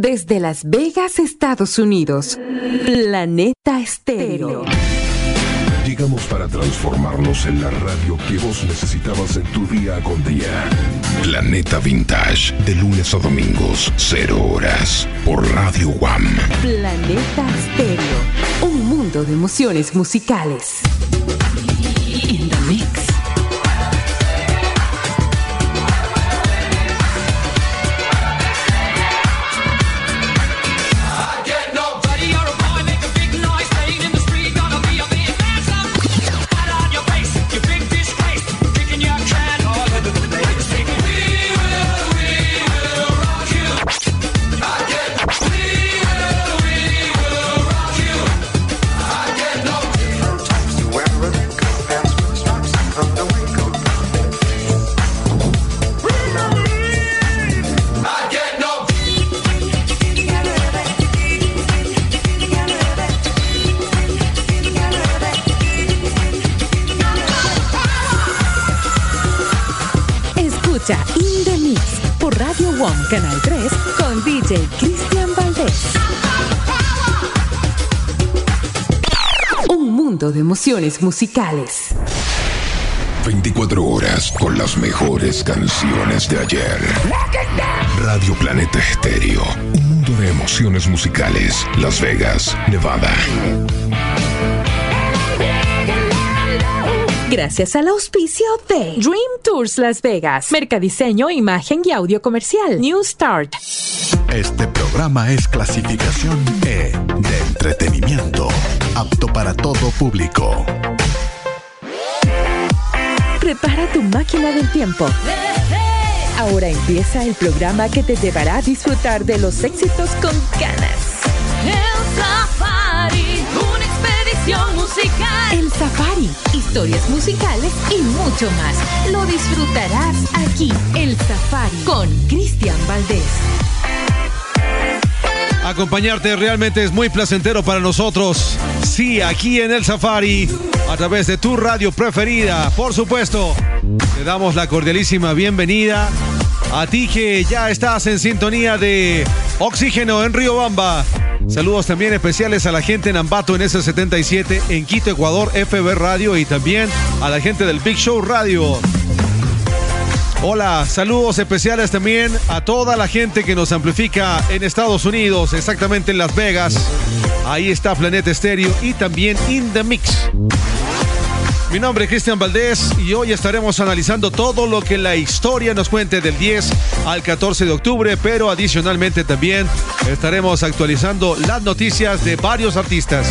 Desde Las Vegas, Estados Unidos. Planeta Estéreo. Llegamos para transformarnos en la radio que vos necesitabas en tu día con día. Planeta Vintage, de lunes a domingos, 0 horas, por Radio One. Planeta Estéreo. Un mundo de emociones musicales. Canal 3 con DJ Cristian Valdés. Un mundo de emociones musicales. 24 horas con las mejores canciones de ayer. Radio Planeta Estéreo. Un mundo de emociones musicales. Las Vegas, Nevada. Gracias al auspicio de Dream Tours Las Vegas, Mercadiseño, Imagen y Audio Comercial, New Start. Este programa es clasificación E de entretenimiento, apto para todo público. Prepara tu máquina del tiempo. Ahora empieza el programa que te llevará a disfrutar de los éxitos con ganas. El Safari, una expedición musical. El Safari, historias musicales y mucho más. Lo disfrutarás aquí, El Safari, con Cristian Valdés. Acompañarte realmente es muy placentero para nosotros. Sí, aquí en el Safari, a través de tu radio preferida. Por supuesto, te damos la cordialísima bienvenida a ti que ya estás en sintonía de Oxígeno en Río Bamba. Saludos también especiales a la gente en Ambato en S77, en Quito, Ecuador, FB Radio y también a la gente del Big Show Radio. Hola, saludos especiales también a toda la gente que nos amplifica en Estados Unidos, exactamente en Las Vegas. Ahí está Planeta Estéreo y también In The Mix. Mi nombre es Cristian Valdés y hoy estaremos analizando todo lo que la historia nos cuente del 10 al 14 de octubre, pero adicionalmente también estaremos actualizando las noticias de varios artistas.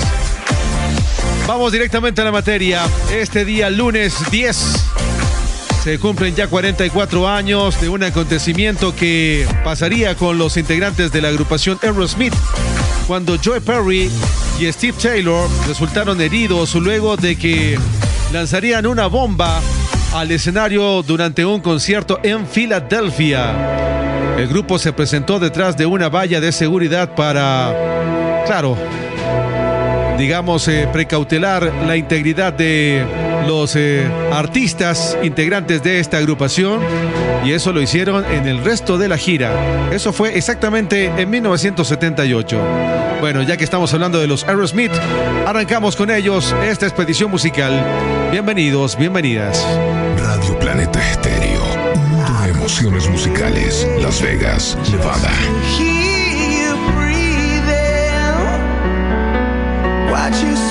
Vamos directamente a la materia. Este día, lunes 10, se cumplen ya 44 años de un acontecimiento que pasaría con los integrantes de la agrupación Aerosmith cuando Joe Perry y Steve Taylor resultaron heridos luego de que lanzarían una bomba al escenario durante un concierto en Filadelfia. El grupo se presentó detrás de una valla de seguridad para, claro, digamos, eh, precautelar la integridad de los eh, artistas integrantes de esta agrupación y eso lo hicieron en el resto de la gira. Eso fue exactamente en 1978. Bueno, ya que estamos hablando de los Aerosmith, arrancamos con ellos esta expedición musical. Bienvenidos, bienvenidas. Radio Planeta Estéreo. Un mundo de emociones musicales. Las Vegas, Nevada. Watch you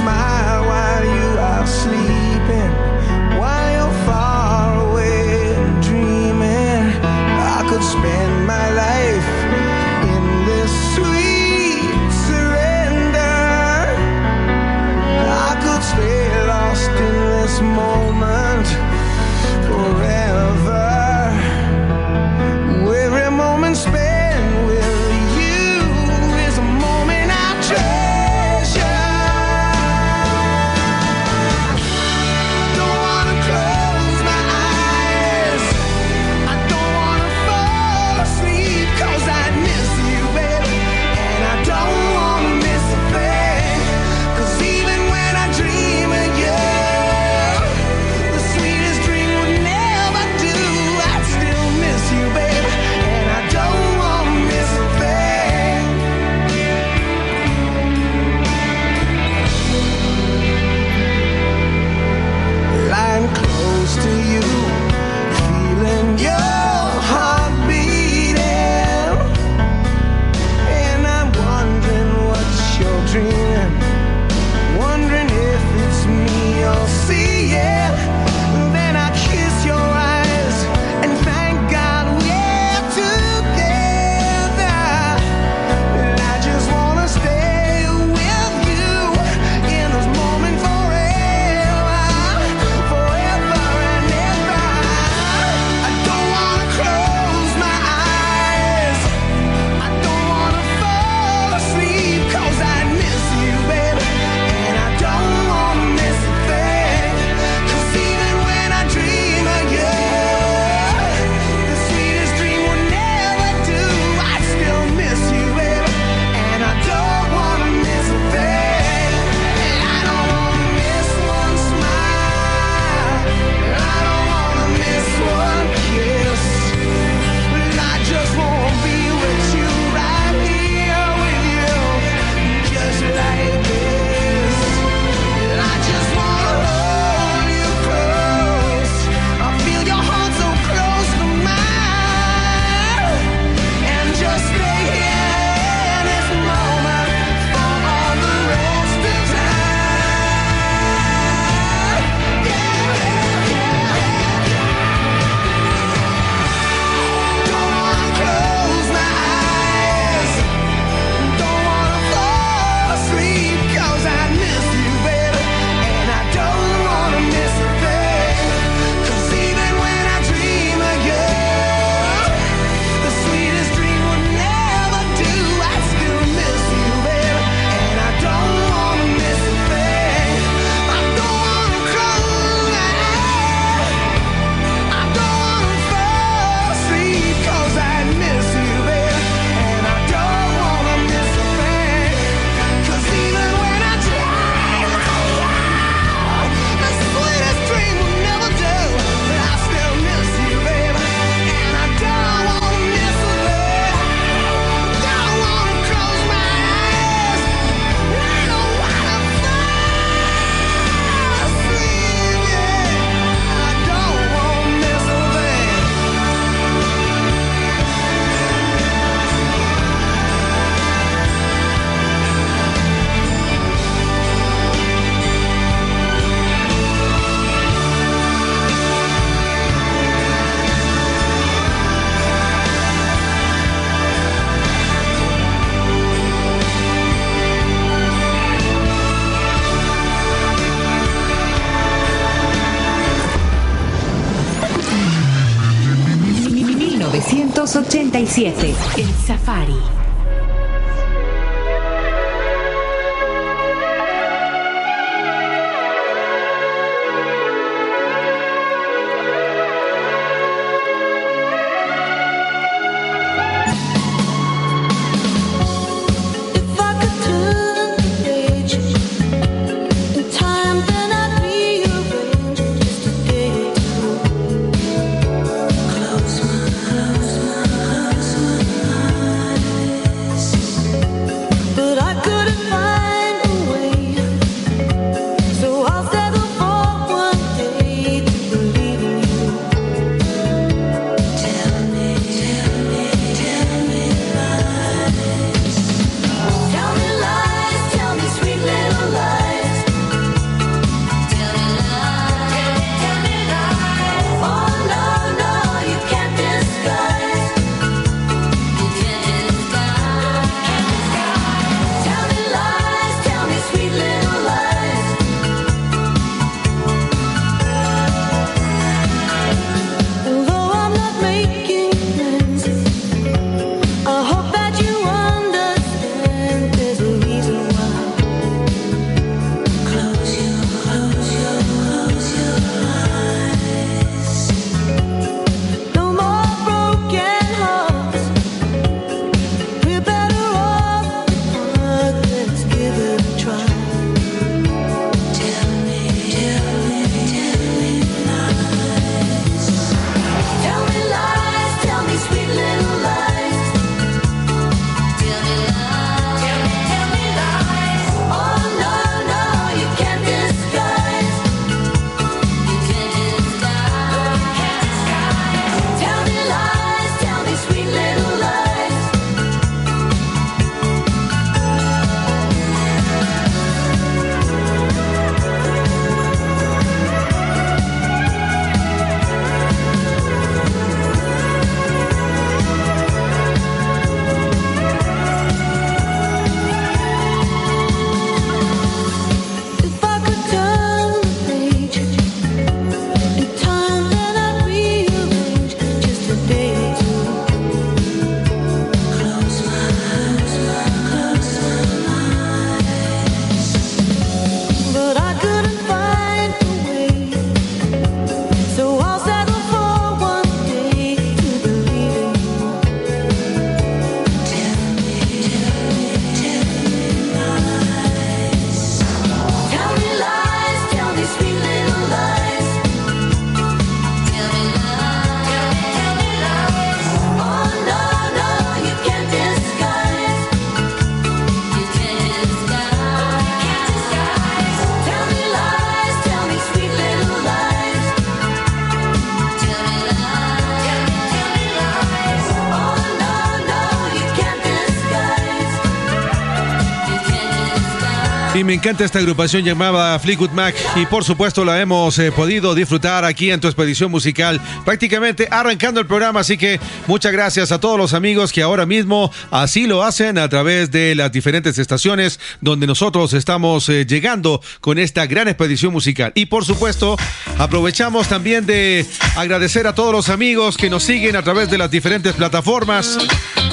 encanta esta agrupación llamada Fleetwood Mac y por supuesto la hemos eh, podido disfrutar aquí en tu expedición musical prácticamente arrancando el programa, así que muchas gracias a todos los amigos que ahora mismo así lo hacen a través de las diferentes estaciones donde nosotros estamos eh, llegando con esta gran expedición musical. Y por supuesto aprovechamos también de agradecer a todos los amigos que nos siguen a través de las diferentes plataformas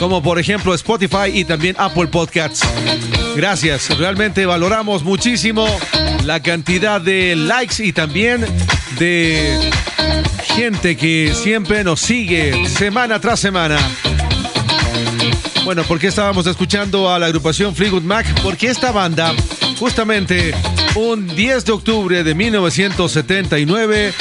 como por ejemplo Spotify y también Apple Podcasts. Gracias, realmente valoramos muchísimo la cantidad de likes y también de gente que siempre nos sigue semana tras semana. Bueno, ¿por qué estábamos escuchando a la agrupación Fleetwood Mac? Porque esta banda, justamente un 10 de octubre de 1979,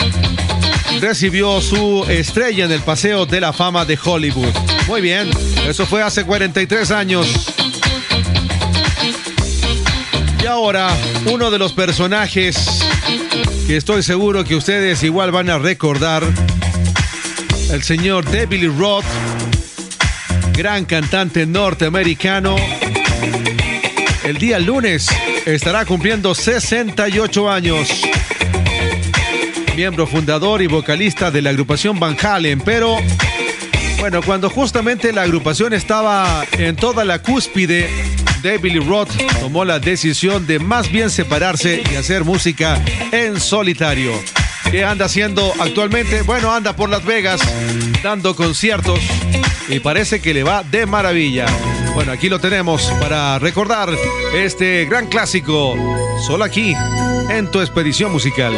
recibió su estrella en el Paseo de la Fama de Hollywood. Muy bien, eso fue hace 43 años. Ahora, uno de los personajes que estoy seguro que ustedes igual van a recordar, el señor David Roth, gran cantante norteamericano. El día lunes estará cumpliendo 68 años. Miembro fundador y vocalista de la agrupación Van Halen, pero bueno, cuando justamente la agrupación estaba en toda la cúspide, de Billy Roth tomó la decisión de más bien separarse y hacer música en solitario. ¿Qué anda haciendo actualmente? Bueno, anda por Las Vegas dando conciertos y parece que le va de maravilla. Bueno, aquí lo tenemos para recordar este gran clásico, solo aquí, en tu expedición musical.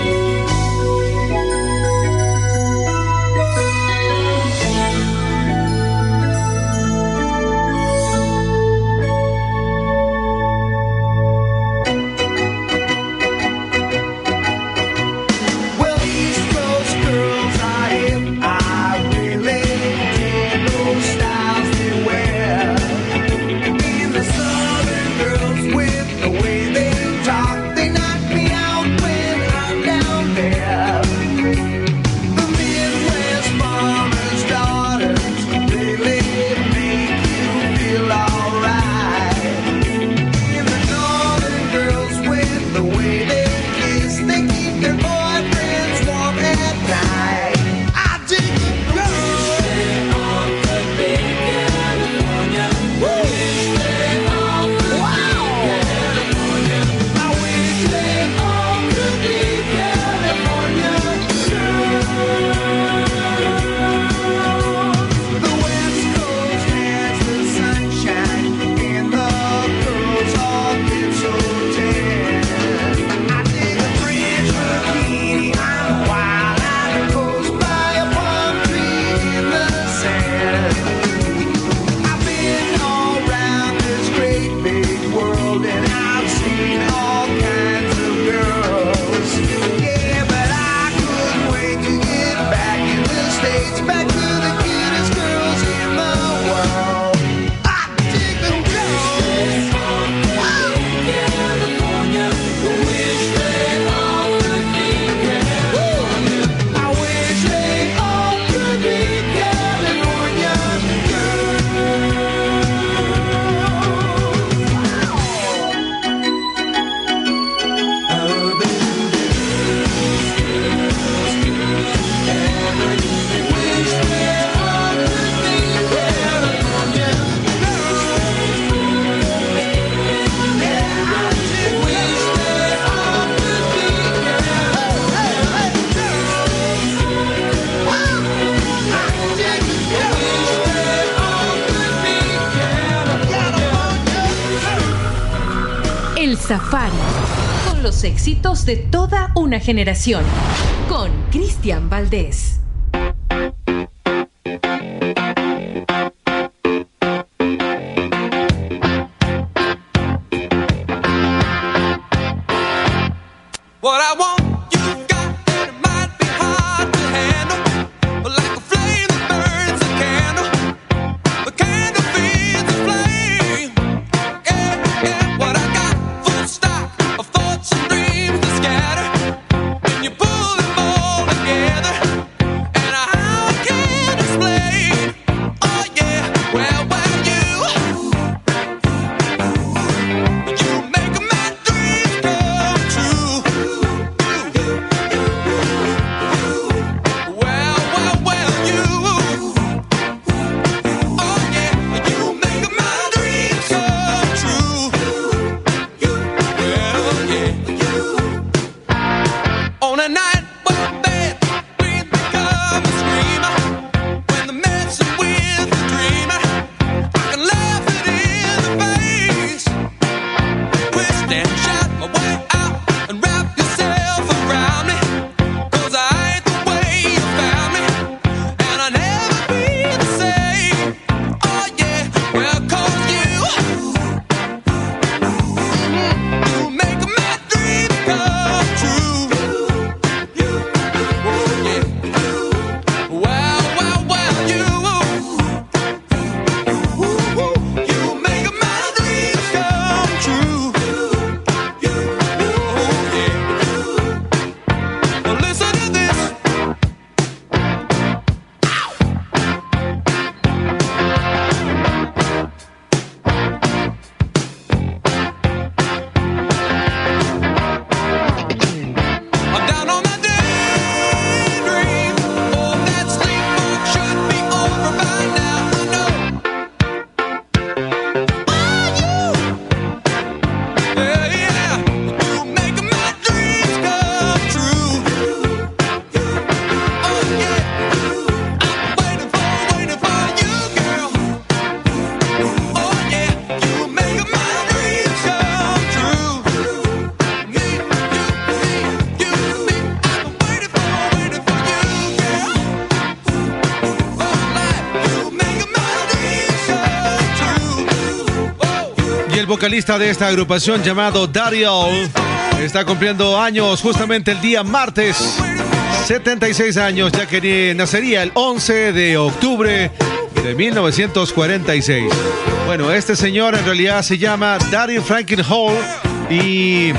de toda una generación con Cristian Valdés. De esta agrupación llamado Dario está cumpliendo años justamente el día martes. 76 años, ya que nacería el 11 de octubre de 1946. Bueno, este señor en realidad se llama Dario Franklin Hall y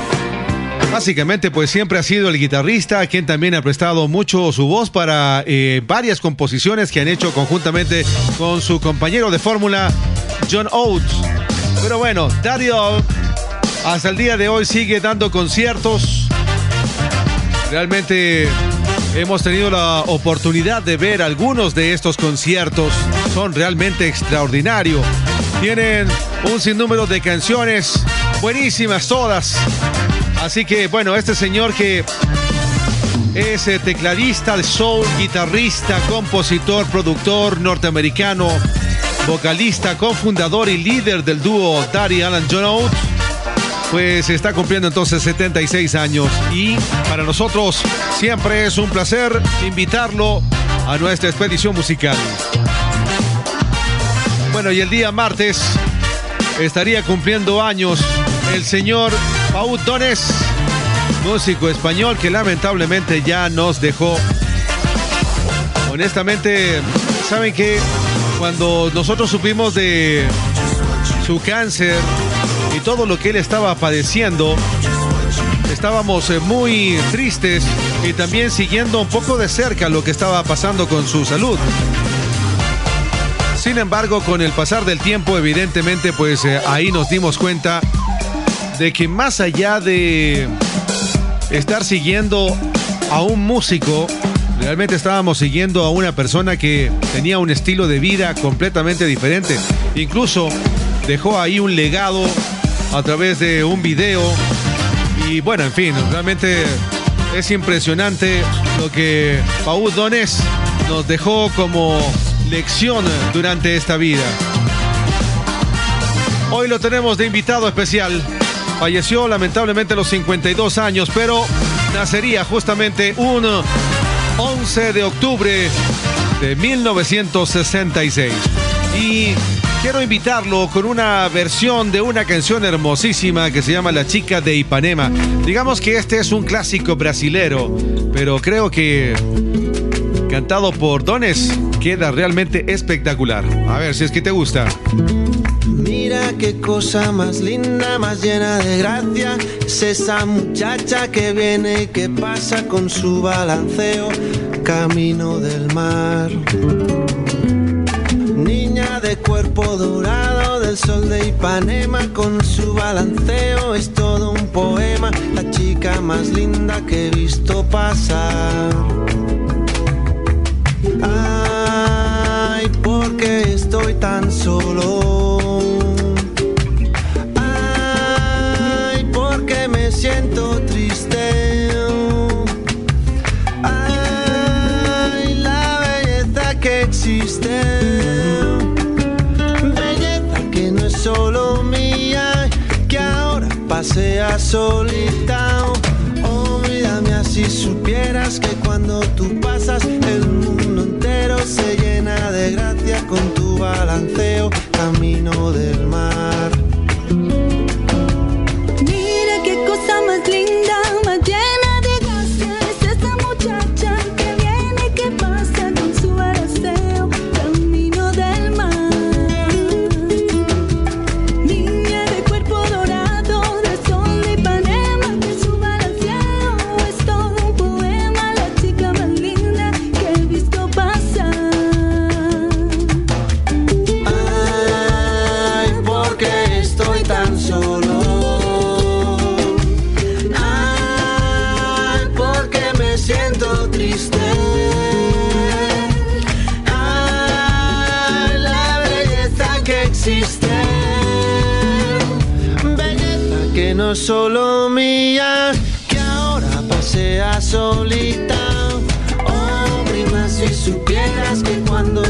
Básicamente, pues siempre ha sido el guitarrista, quien también ha prestado mucho su voz para eh, varias composiciones que han hecho conjuntamente con su compañero de fórmula, John Oates. Pero bueno, Dario hasta el día de hoy sigue dando conciertos. Realmente hemos tenido la oportunidad de ver algunos de estos conciertos. Son realmente extraordinarios. Tienen un sinnúmero de canciones buenísimas todas. Así que bueno, este señor que es eh, tecladista soul, guitarrista, compositor, productor norteamericano, vocalista, cofundador y líder del dúo Daddy Alan John Oates, pues está cumpliendo entonces 76 años y para nosotros siempre es un placer invitarlo a nuestra expedición musical. Bueno, y el día martes estaría cumpliendo años el señor Pau Dones, músico español que lamentablemente ya nos dejó. Honestamente, ¿saben qué? Cuando nosotros supimos de su cáncer y todo lo que él estaba padeciendo, estábamos eh, muy tristes y también siguiendo un poco de cerca lo que estaba pasando con su salud. Sin embargo, con el pasar del tiempo, evidentemente, pues eh, ahí nos dimos cuenta de que más allá de estar siguiendo a un músico, realmente estábamos siguiendo a una persona que tenía un estilo de vida completamente diferente. Incluso dejó ahí un legado a través de un video. Y bueno, en fin, realmente es impresionante lo que Pau Dones nos dejó como lección durante esta vida. Hoy lo tenemos de invitado especial. Falleció lamentablemente a los 52 años, pero nacería justamente un 11 de octubre de 1966. Y quiero invitarlo con una versión de una canción hermosísima que se llama La chica de Ipanema. Digamos que este es un clásico brasilero, pero creo que cantado por Dones queda realmente espectacular. A ver si es que te gusta. Mira qué cosa más linda, más llena de gracia. Es esa muchacha que viene y que pasa con su balanceo camino del mar. Niña de cuerpo dorado del sol de Ipanema con su balanceo es todo un poema. La chica más linda que he visto pasar. Ay, porque estoy tan solo. Pasea solita. Oh, mírame así supieras que cuando tú pasas el mundo entero se llena de gracia con tu balanceo camino del solo mía, que ahora pasea solita. Oh, prima, si supieras que cuando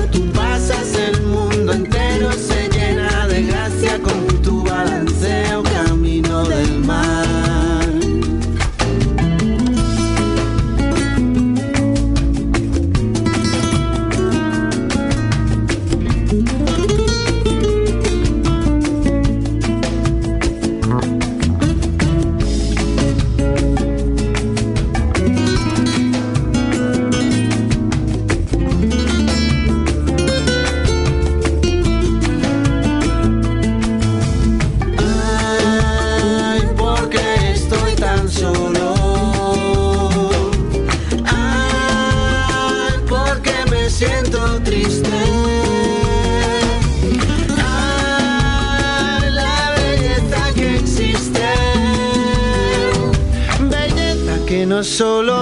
solo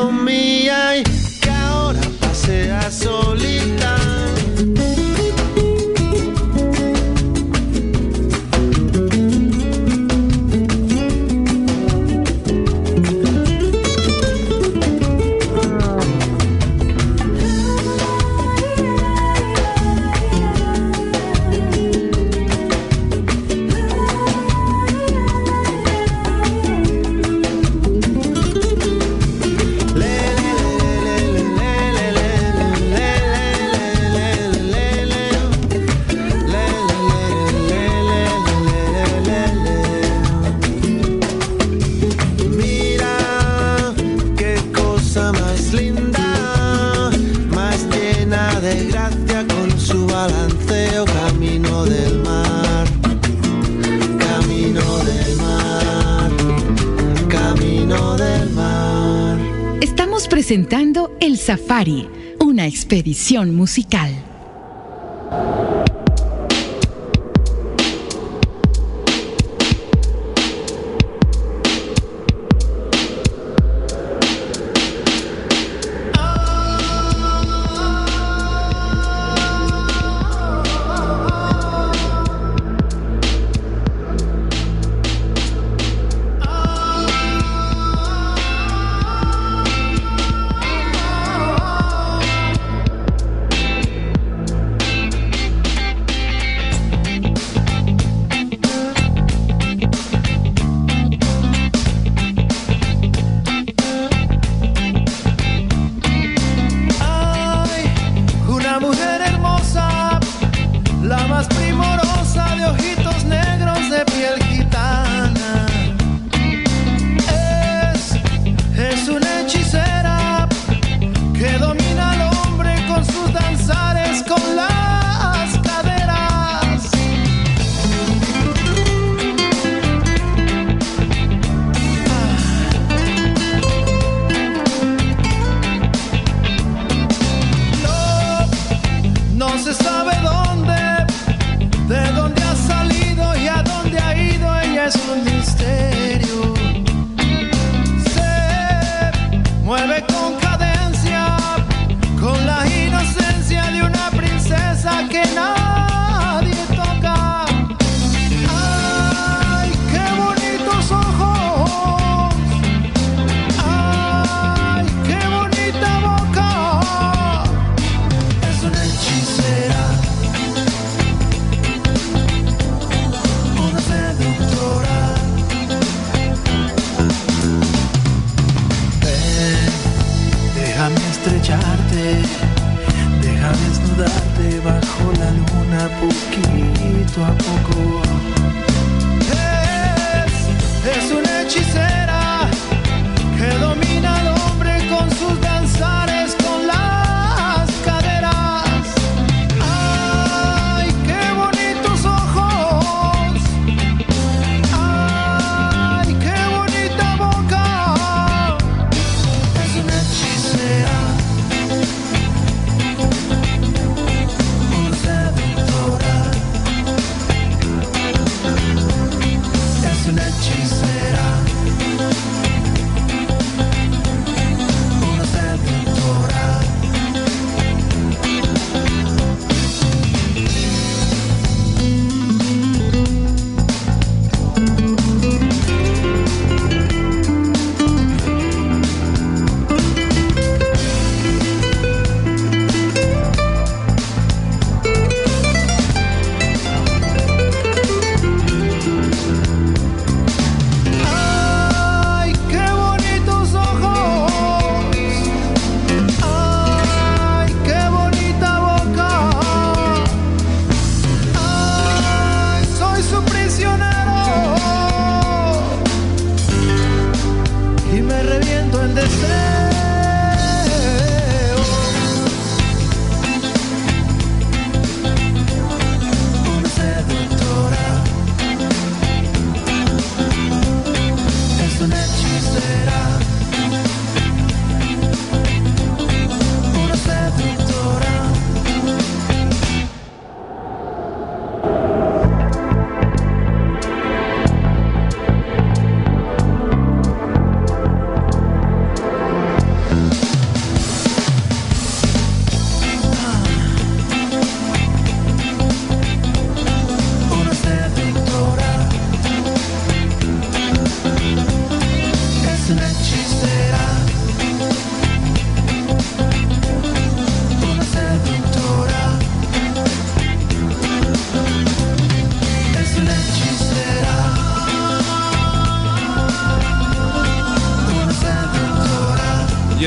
Safari, una expedición musical.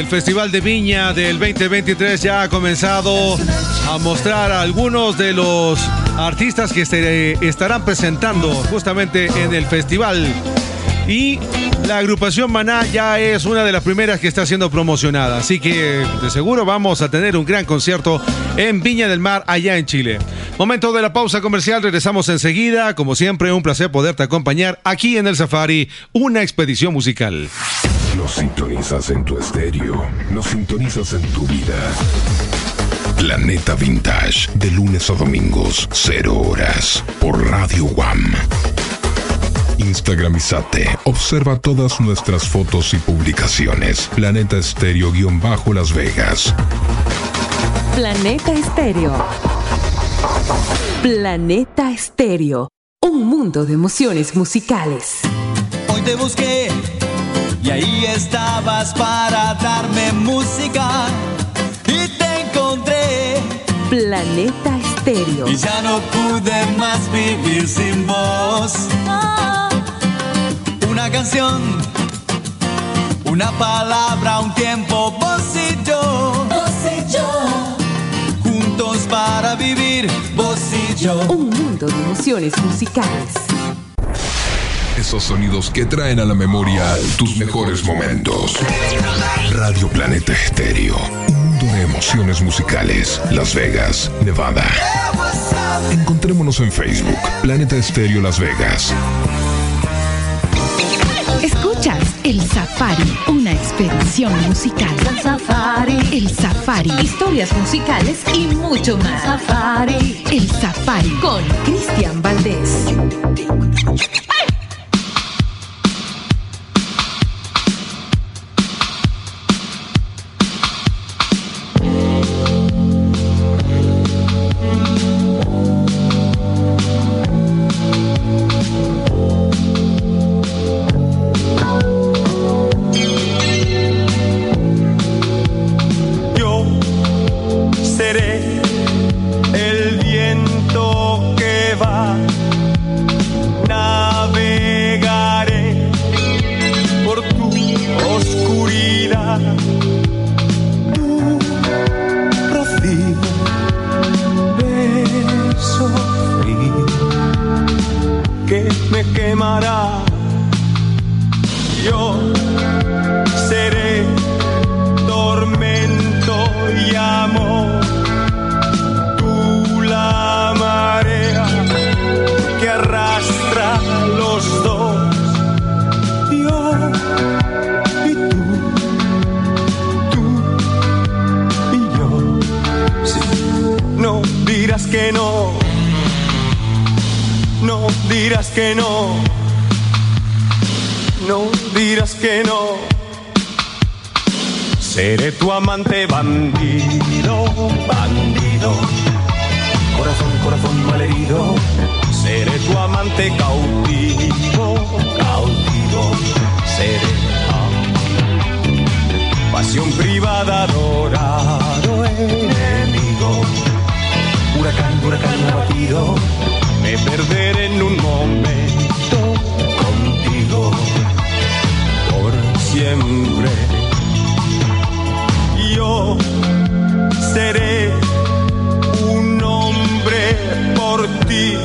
El Festival de Viña del 2023 ya ha comenzado a mostrar a algunos de los artistas que se estarán presentando justamente en el festival. Y la agrupación Maná ya es una de las primeras que está siendo promocionada. Así que de seguro vamos a tener un gran concierto en Viña del Mar, allá en Chile. Momento de la pausa comercial, regresamos enseguida. Como siempre, un placer poderte acompañar aquí en el Safari, una expedición musical. Nos sintonizas en tu estéreo. Nos sintonizas en tu vida. Planeta Vintage. De lunes a domingos, 0 horas. Por Radio Guam. Instagramizate. Observa todas nuestras fotos y publicaciones. Planeta Estéreo-Las Vegas. Planeta Estéreo. Planeta Estéreo. Un mundo de emociones musicales. Hoy te busqué y ahí estabas para darme música y te encontré Planeta Estéreo. y ya no pude más vivir sin vos. Una canción, una palabra, un tiempo, vos y yo. Vos y yo. Juntos para vivir, vos y yo. Un mundo de emociones musicales. Esos sonidos que traen a la memoria tus mejores momentos. Radio Planeta Estéreo. Un mundo de emociones musicales. Las Vegas, Nevada. Encontrémonos en Facebook. Planeta Estéreo Las Vegas. Escuchas El Safari, una expedición musical. El Safari. El Safari, Historias musicales y mucho más. Safari. El Safari. Con Cristian Valdés. Yo que no. No dirás que no. Seré tu amante bandido, bandido. Corazón, corazón malherido. Seré tu amante cautivo, cautivo. Seré pasión privada, adorado enemigo. Huracán, huracán abatido. Me perderé en un momento contigo. Por siempre yo seré un hombre por ti.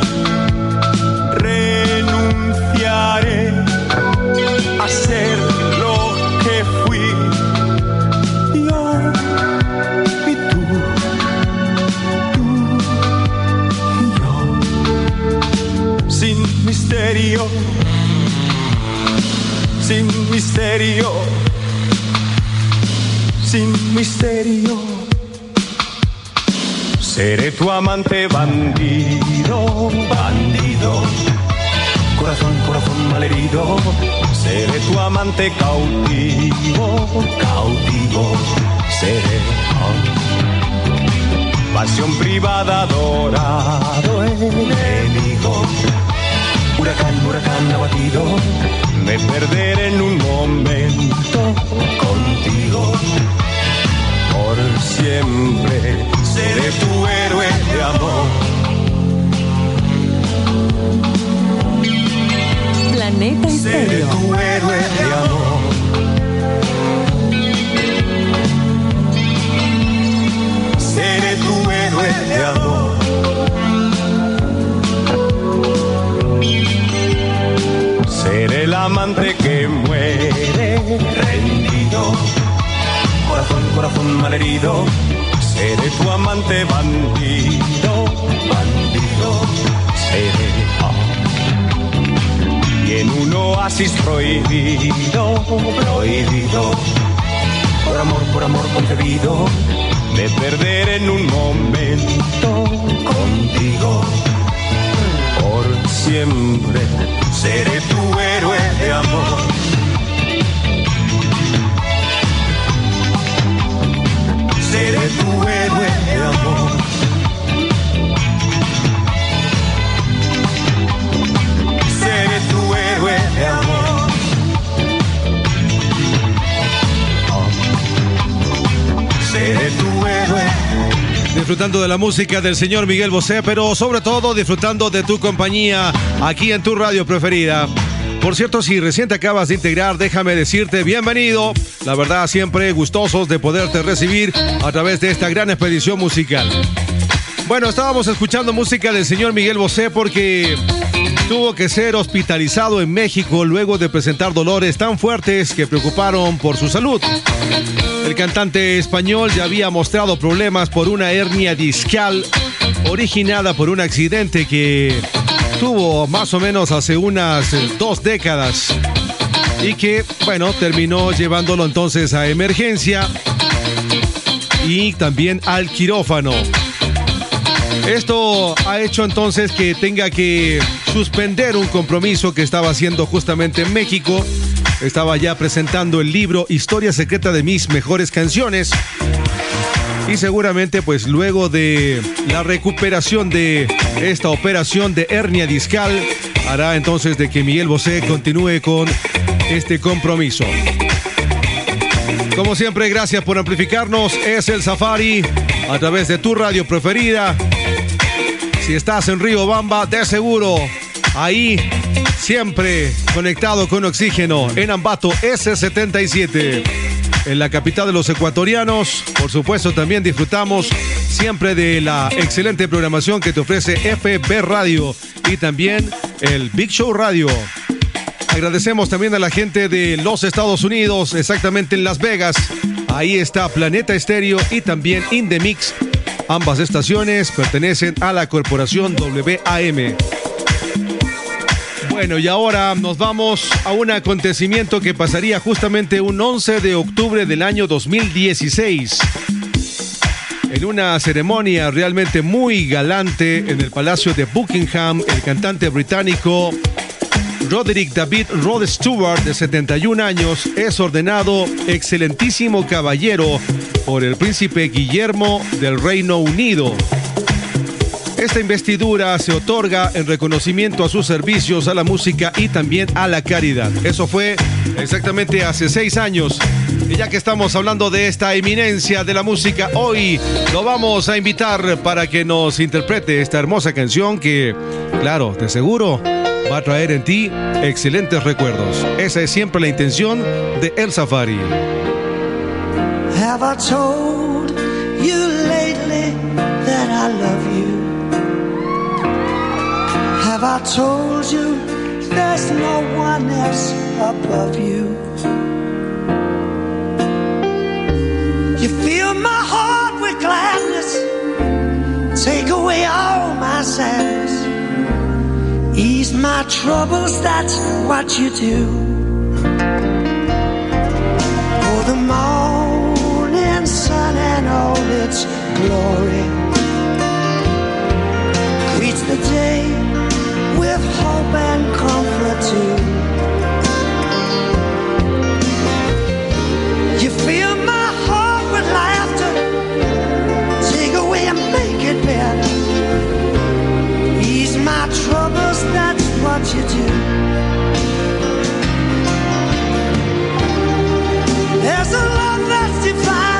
Sin misterio. Seré tu amante bandido, bandido. Corazón, corazón malherido. Seré tu amante cautivo, cautivo. Seré pasión privada, adorado enemigo. Huracán, huracán abatido me perderé en un momento contigo. Por siempre seré tu héroe de amor. Planeta y Seré tu héroe de amor. Seré tu héroe de amor. Ser el amante que muere rendido. Corazón, corazón malherido. Seré tu amante bandido, bandido. Seré. Y en un oasis prohibido, prohibido. Por amor, por amor concebido. Me perderé en un momento contigo. Por siempre seré tu héroe de amor. Seré tu héroe Disfrutando de la música del señor Miguel Bosé, pero sobre todo disfrutando de tu compañía aquí en tu radio preferida. Por cierto, si recién te acabas de integrar, déjame decirte bienvenido. La verdad, siempre gustosos de poderte recibir a través de esta gran expedición musical. Bueno, estábamos escuchando música del señor Miguel Bosé porque tuvo que ser hospitalizado en México luego de presentar dolores tan fuertes que preocuparon por su salud. El cantante español ya había mostrado problemas por una hernia discal originada por un accidente que tuvo más o menos hace unas dos décadas y que, bueno, terminó llevándolo entonces a emergencia y también al quirófano. Esto ha hecho entonces que tenga que suspender un compromiso que estaba haciendo justamente en México. Estaba ya presentando el libro Historia Secreta de mis mejores canciones. Y seguramente pues luego de la recuperación de esta operación de hernia discal hará entonces de que Miguel Bosé continúe con este compromiso. Como siempre, gracias por amplificarnos. Es el Safari a través de tu radio preferida. Si estás en Río Bamba, de seguro, ahí siempre conectado con oxígeno en Ambato S77. En la capital de los ecuatorianos, por supuesto, también disfrutamos siempre de la excelente programación que te ofrece FB Radio y también el Big Show Radio. Agradecemos también a la gente de los Estados Unidos, exactamente en Las Vegas. Ahí está Planeta Estéreo y también Indemix. Ambas estaciones pertenecen a la corporación WAM. Bueno, y ahora nos vamos a un acontecimiento que pasaría justamente un 11 de octubre del año 2016. En una ceremonia realmente muy galante en el Palacio de Buckingham, el cantante británico Roderick David Rod Stewart, de 71 años, es ordenado excelentísimo caballero por el príncipe Guillermo del Reino Unido. Esta investidura se otorga en reconocimiento a sus servicios a la música y también a la caridad. Eso fue exactamente hace seis años. Y ya que estamos hablando de esta eminencia de la música, hoy lo vamos a invitar para que nos interprete esta hermosa canción que, claro, de seguro va a traer en ti excelentes recuerdos. Esa es siempre la intención de El Safari. Have I told you lately that I love you? Have I told you there's no one else above you? You fill my heart with gladness, take away all my sadness, ease my troubles, that's what you do. For the morning sun and all its glory greets the day with hope and comfort too. Troubles, that's what you do. There's a love that's divine,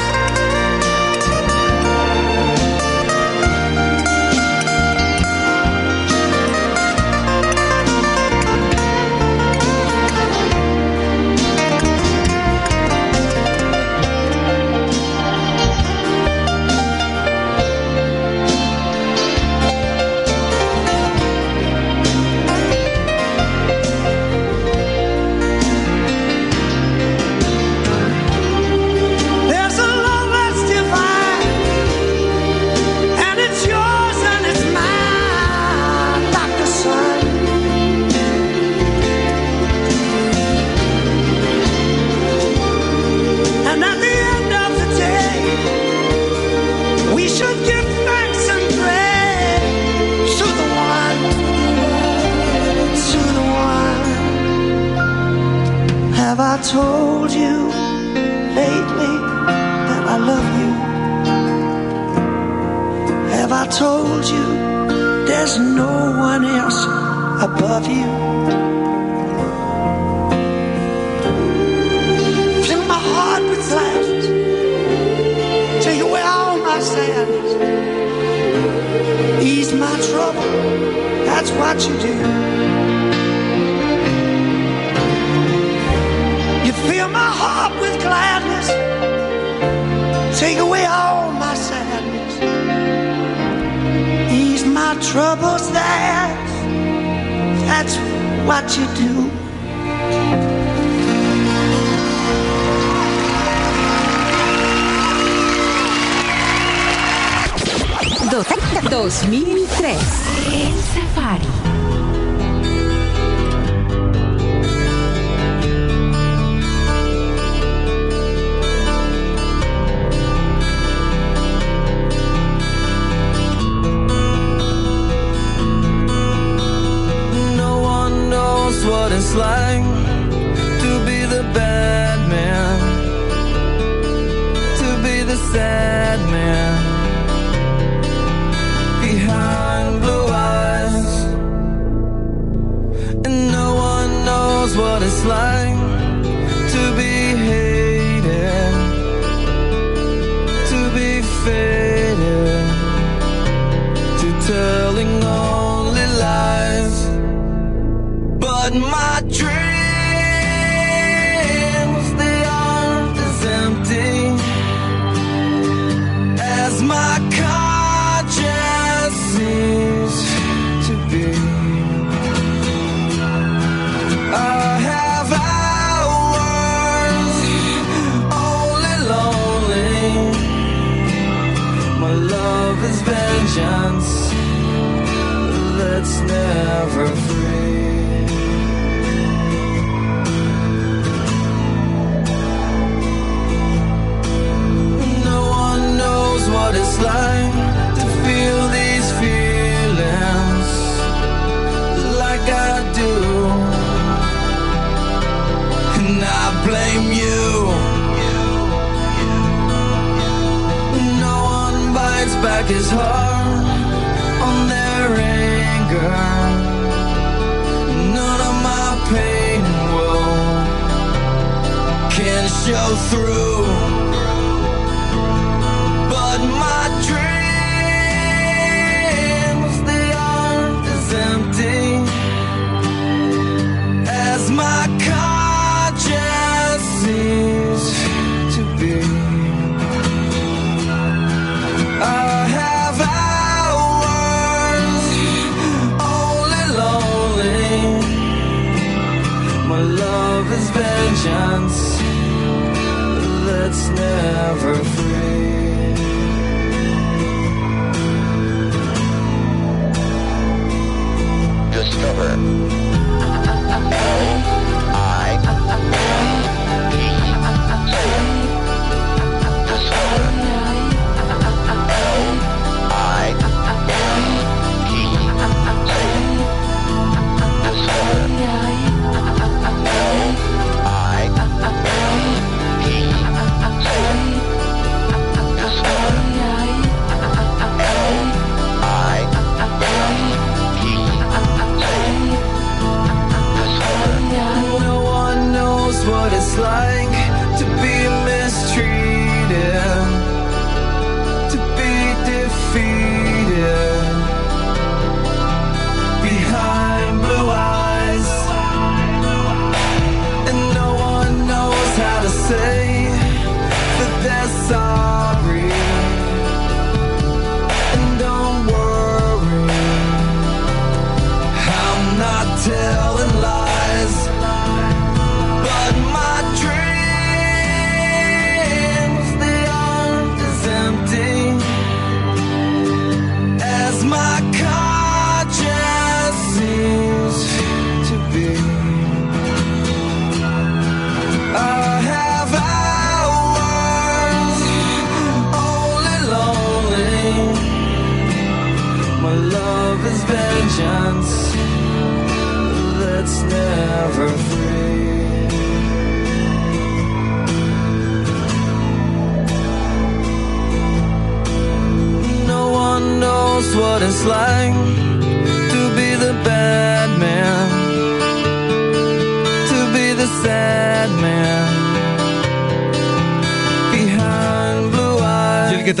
Told you? lately that I love you? Have I told you there's no one else above you? Fill my heart with gladness, take away all my sadness, ease my trouble. That's what you do. With gladness. Take away all my sadness. Ease my troubles. That's, that's what you do. Do- 2003. It's like to be the bad man, to be the sad man behind blue eyes. And no one knows what it's like love is vengeance that's never free.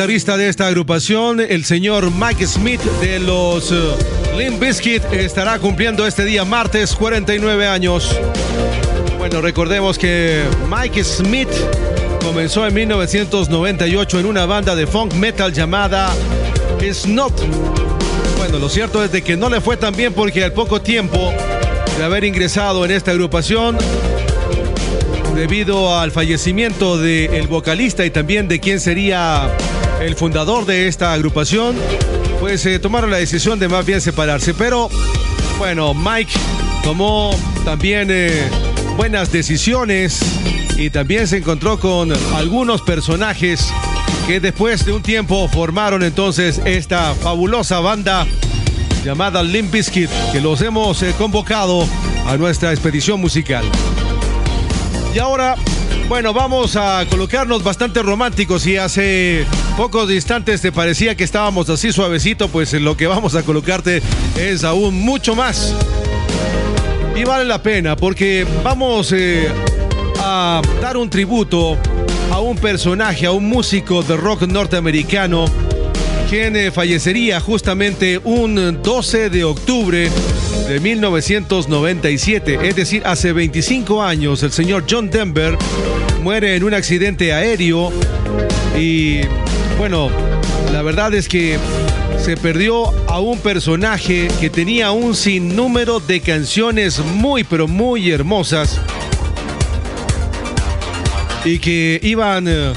Guitarrista de esta agrupación, el señor Mike Smith de los eh, Limp Bizkit, estará cumpliendo este día martes 49 años. Bueno, recordemos que Mike Smith comenzó en 1998 en una banda de funk metal llamada Snot. Bueno, lo cierto es de que no le fue tan bien porque al poco tiempo de haber ingresado en esta agrupación, debido al fallecimiento del vocalista y también de quien sería el fundador de esta agrupación, pues eh, tomaron la decisión de más bien separarse. Pero bueno, Mike tomó también eh, buenas decisiones y también se encontró con algunos personajes que después de un tiempo formaron entonces esta fabulosa banda llamada Limp Bizkit, que los hemos eh, convocado a nuestra expedición musical. Y ahora, bueno, vamos a colocarnos bastante románticos y hace pocos instantes te parecía que estábamos así suavecito, pues lo que vamos a colocarte es aún mucho más. Y vale la pena porque vamos eh, a dar un tributo a un personaje, a un músico de rock norteamericano, quien eh, fallecería justamente un 12 de octubre de 1997, es decir, hace 25 años, el señor John Denver muere en un accidente aéreo y bueno, la verdad es que se perdió a un personaje que tenía un sinnúmero de canciones muy pero muy hermosas y que iban eh,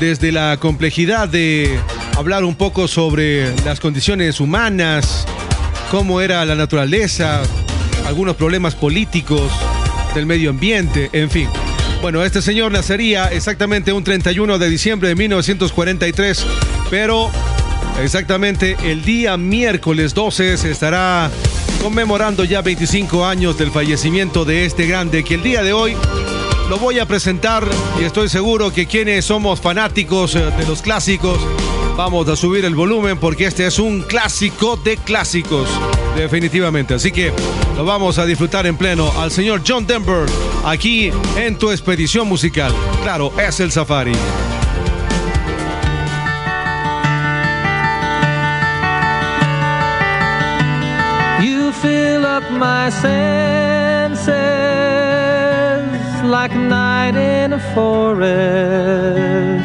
desde la complejidad de hablar un poco sobre las condiciones humanas, cómo era la naturaleza, algunos problemas políticos del medio ambiente, en fin. Bueno, este señor nacería exactamente un 31 de diciembre de 1943, pero exactamente el día miércoles 12 se estará conmemorando ya 25 años del fallecimiento de este grande que el día de hoy lo voy a presentar y estoy seguro que quienes somos fanáticos eh, de los clásicos vamos a subir el volumen porque este es un clásico de clásicos, definitivamente. Así que lo vamos a disfrutar en pleno al señor John Denver aquí en tu expedición musical. Claro, es el Safari. You fill up my senses like night in a forest,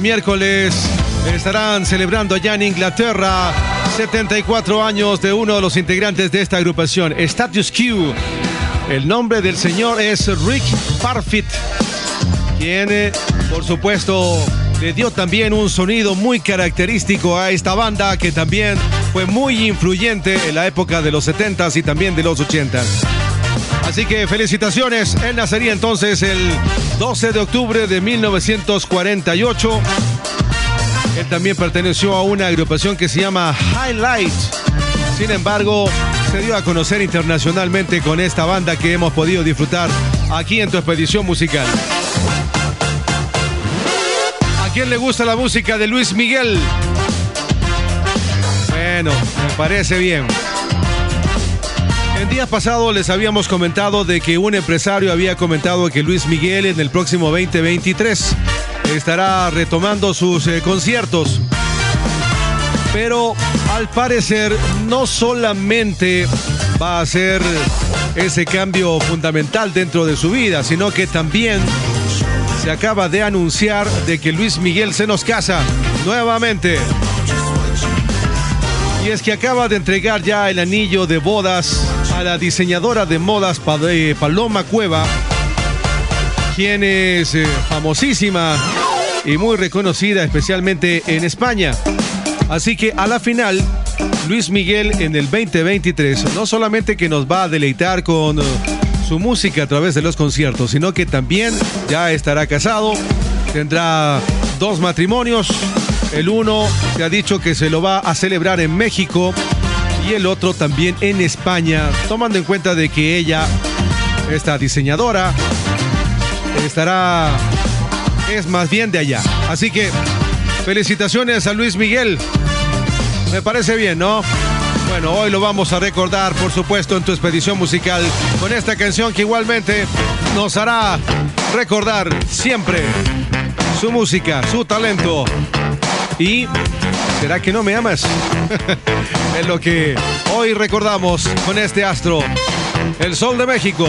miércoles estarán celebrando allá en Inglaterra 74 años de uno de los integrantes de esta agrupación, Status Q. El nombre del señor es Rick Parfit, quien, eh, por supuesto, le dio también un sonido muy característico a esta banda que también fue muy influyente en la época de los 70s y también de los 80s. Así que felicitaciones. Él nacería entonces el 12 de octubre de 1948. Él también perteneció a una agrupación que se llama Highlight. Sin embargo, se dio a conocer internacionalmente con esta banda que hemos podido disfrutar aquí en tu expedición musical. ¿A quién le gusta la música de Luis Miguel? Bueno, me parece bien. En días pasados les habíamos comentado de que un empresario había comentado que Luis Miguel en el próximo 2023 estará retomando sus eh, conciertos. Pero al parecer no solamente va a ser ese cambio fundamental dentro de su vida, sino que también se acaba de anunciar de que Luis Miguel se nos casa nuevamente. Y es que acaba de entregar ya el anillo de bodas a la diseñadora de modas Pa- Paloma Cueva, quien es eh, famosísima y muy reconocida especialmente en España. Así que a la final, Luis Miguel en el 2023 no solamente que nos va a deleitar con eh, su música a través de los conciertos, sino que también ya estará casado, tendrá dos matrimonios, el uno se ha dicho que se lo va a celebrar en México y el otro también en España, tomando en cuenta de que ella, esta diseñadora, estará, es más bien de allá. Así que felicitaciones a Luis Miguel. Me parece bien, ¿no? Bueno, hoy lo vamos a recordar, por supuesto, en tu expedición musical con esta canción que igualmente nos hará recordar siempre su música, su talento. Y ¿será que no me amas? es lo que hoy recordamos con este astro, el Sol de México.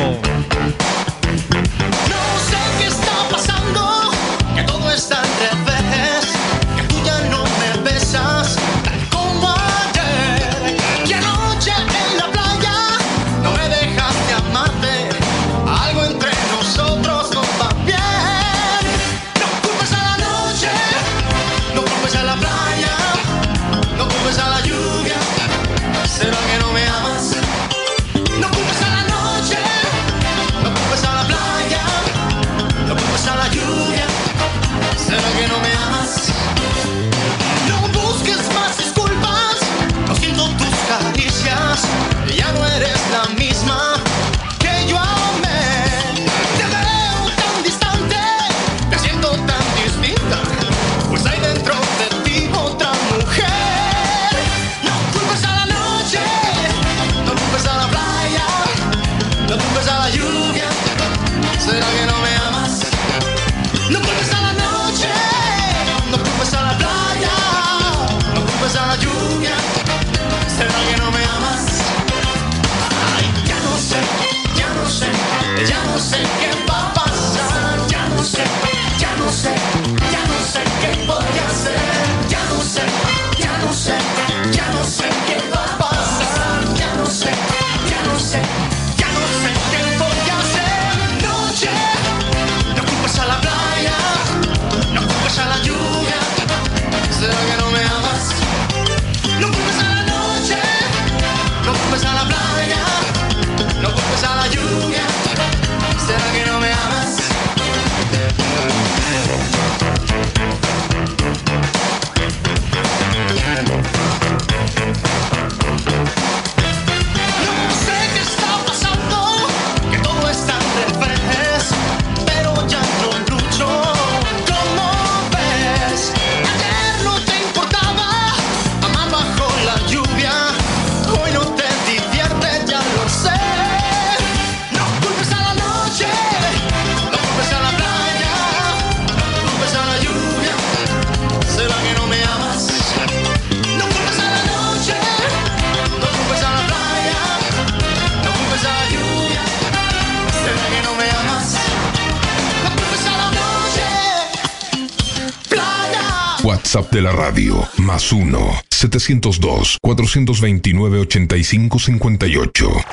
Radio, más 1-702-429-8558.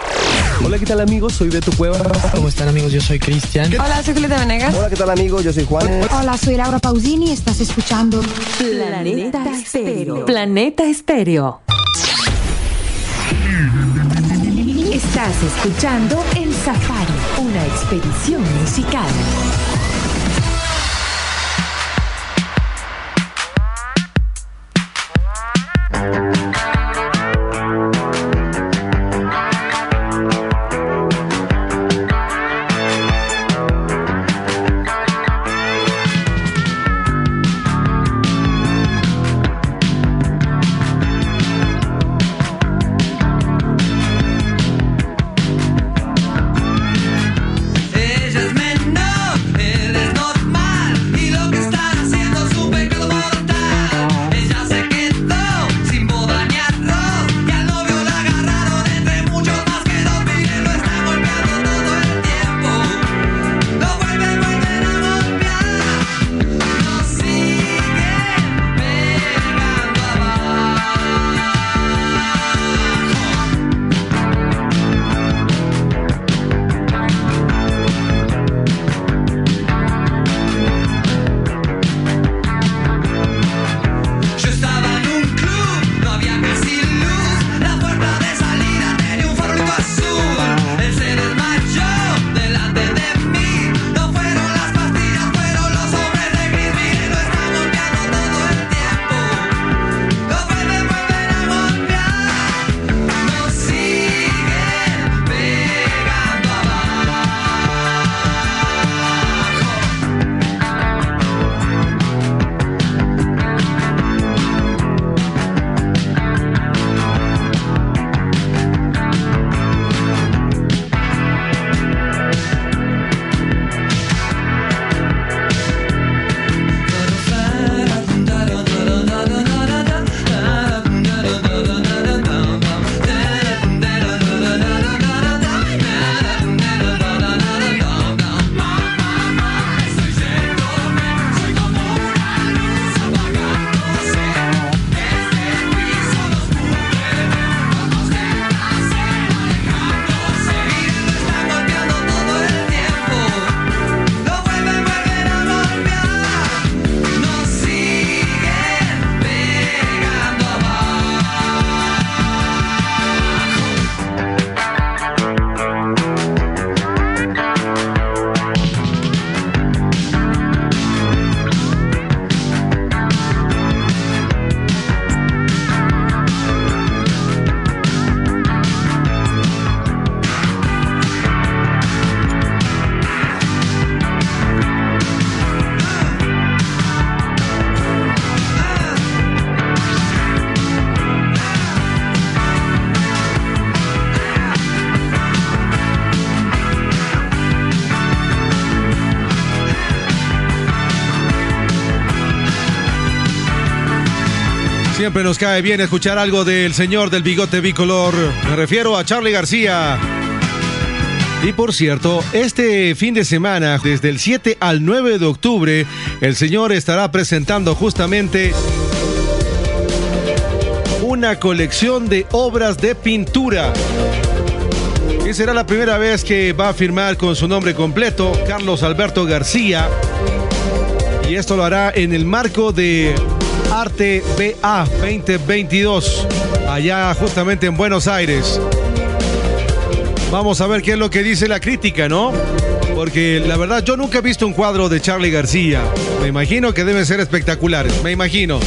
Hola, ¿qué tal amigos? Soy Beto Cueva. ¿Cómo están amigos? Yo soy Cristian. Hola, soy Julieta Venegas. Hola, ¿qué tal amigos? Yo soy Juan. Hola, soy Laura Pausini. Estás escuchando Planeta Estéreo. Planeta Estéreo. Estás escuchando El Safari, una expedición musical. Nos cae bien escuchar algo del señor del bigote bicolor. Me refiero a Charlie García. Y por cierto, este fin de semana, desde el 7 al 9 de octubre, el señor estará presentando justamente una colección de obras de pintura. Y será la primera vez que va a firmar con su nombre completo, Carlos Alberto García. Y esto lo hará en el marco de Arte BA 2022, allá justamente en Buenos Aires. Vamos a ver qué es lo que dice la crítica, ¿no? Porque la verdad yo nunca he visto un cuadro de Charlie García. Me imagino que deben ser espectaculares, me imagino.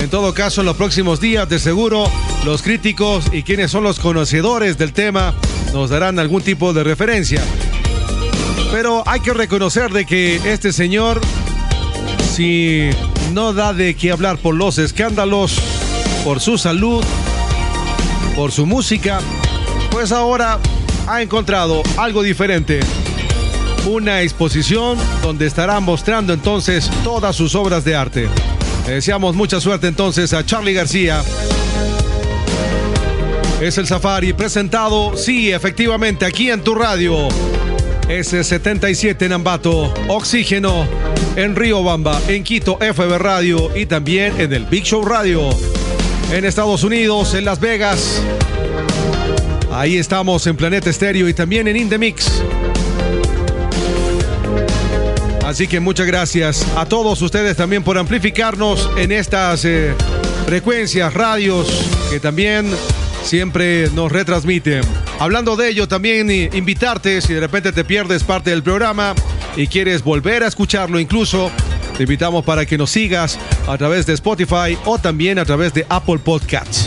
En todo caso, en los próximos días, de seguro, los críticos y quienes son los conocedores del tema nos darán algún tipo de referencia. Pero hay que reconocer de que este señor, si no da de qué hablar por los escándalos, por su salud, por su música, pues ahora ha encontrado algo diferente. Una exposición donde estará mostrando entonces todas sus obras de arte. Le deseamos mucha suerte entonces a Charlie García. Es el Safari presentado, sí, efectivamente, aquí en tu radio. S77 en Ambato, Oxígeno en Río Bamba, en Quito, FB Radio y también en el Big Show Radio. En Estados Unidos, en Las Vegas. Ahí estamos en Planeta Estéreo y también en Indemix. Así que muchas gracias a todos ustedes también por amplificarnos en estas eh, frecuencias, radios que también siempre nos retransmiten. Hablando de ello, también invitarte si de repente te pierdes parte del programa y quieres volver a escucharlo incluso, te invitamos para que nos sigas a través de Spotify o también a través de Apple Podcasts.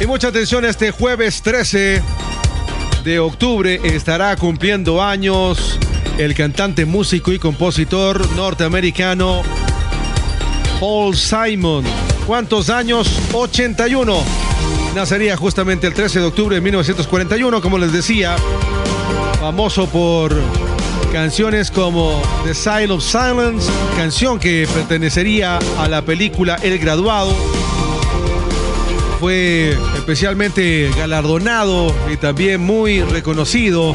Y mucha atención, este jueves 13 de octubre estará cumpliendo años el cantante, músico y compositor norteamericano Paul Simon. ¿Cuántos años? 81. Nacería justamente el 13 de octubre de 1941, como les decía, famoso por canciones como The Sign of Silence, canción que pertenecería a la película El Graduado. Fue especialmente galardonado y también muy reconocido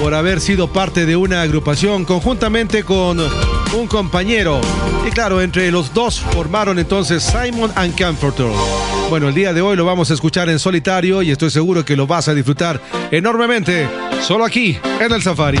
por haber sido parte de una agrupación conjuntamente con un compañero. Y claro, entre los dos formaron entonces Simon and Comforter. Bueno, el día de hoy lo vamos a escuchar en solitario y estoy seguro que lo vas a disfrutar enormemente solo aquí en el Safari.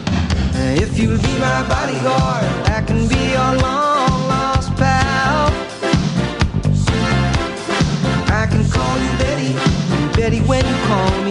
If you'll be my bodyguard, I can be your long lost pal. I can call you Betty, Betty, when you call me,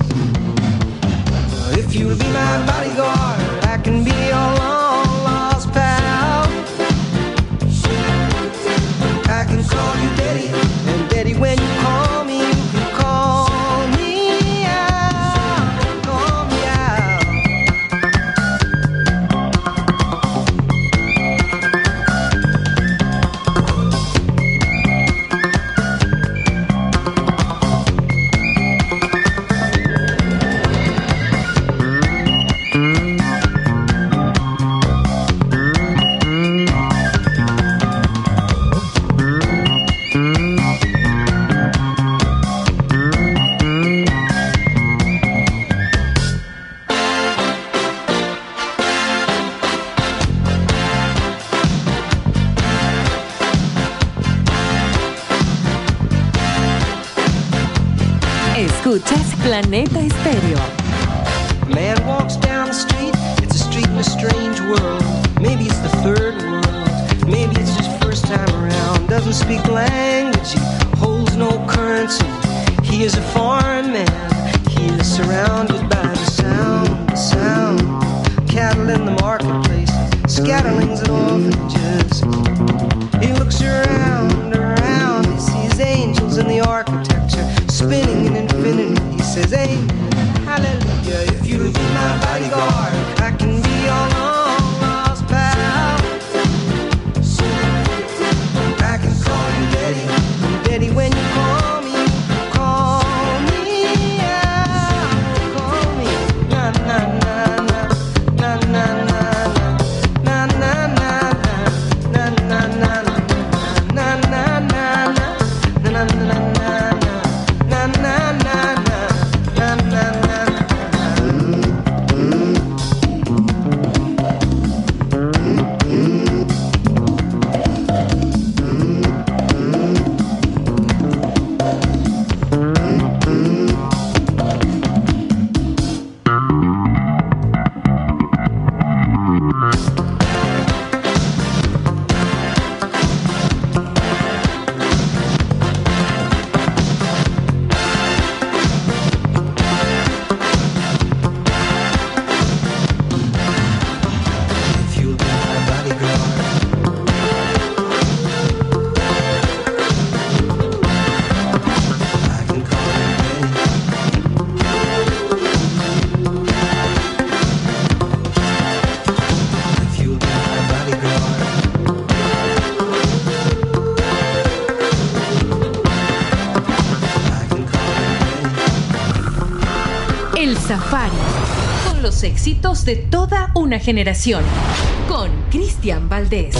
If you'll be my bodyguard, I can be your Con los éxitos de toda una generación, con Cristian Valdés.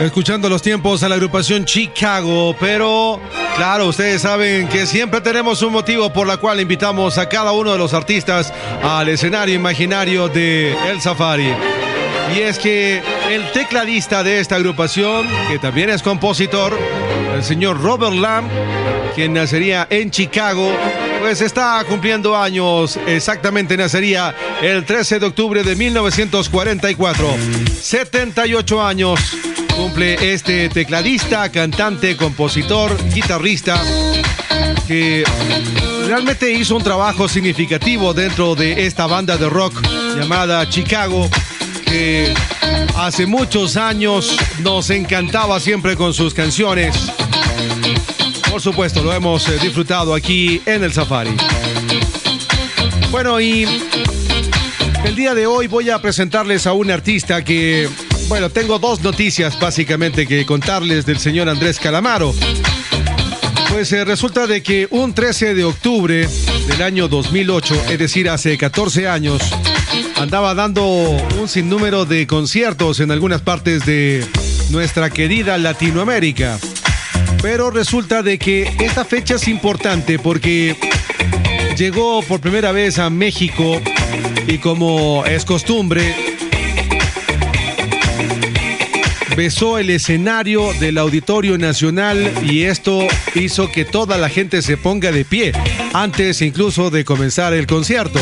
Escuchando los tiempos a la agrupación Chicago, pero claro, ustedes saben que siempre tenemos un motivo por la cual invitamos a cada uno de los artistas al escenario imaginario de El Safari. Y es que el tecladista de esta agrupación, que también es compositor, el señor Robert Lamb, quien nacería en Chicago, pues está cumpliendo años, exactamente nacería el 13 de octubre de 1944. 78 años cumple este tecladista, cantante, compositor, guitarrista, que realmente hizo un trabajo significativo dentro de esta banda de rock llamada Chicago, que hace muchos años nos encantaba siempre con sus canciones. Por supuesto, lo hemos eh, disfrutado aquí en el Safari. Bueno, y el día de hoy voy a presentarles a un artista que, bueno, tengo dos noticias básicamente que contarles del señor Andrés Calamaro. Pues eh, resulta de que un 13 de octubre del año 2008, es decir, hace 14 años, andaba dando un sinnúmero de conciertos en algunas partes de nuestra querida Latinoamérica. Pero resulta de que esta fecha es importante porque llegó por primera vez a México y como es costumbre, besó el escenario del Auditorio Nacional y esto hizo que toda la gente se ponga de pie antes incluso de comenzar el concierto.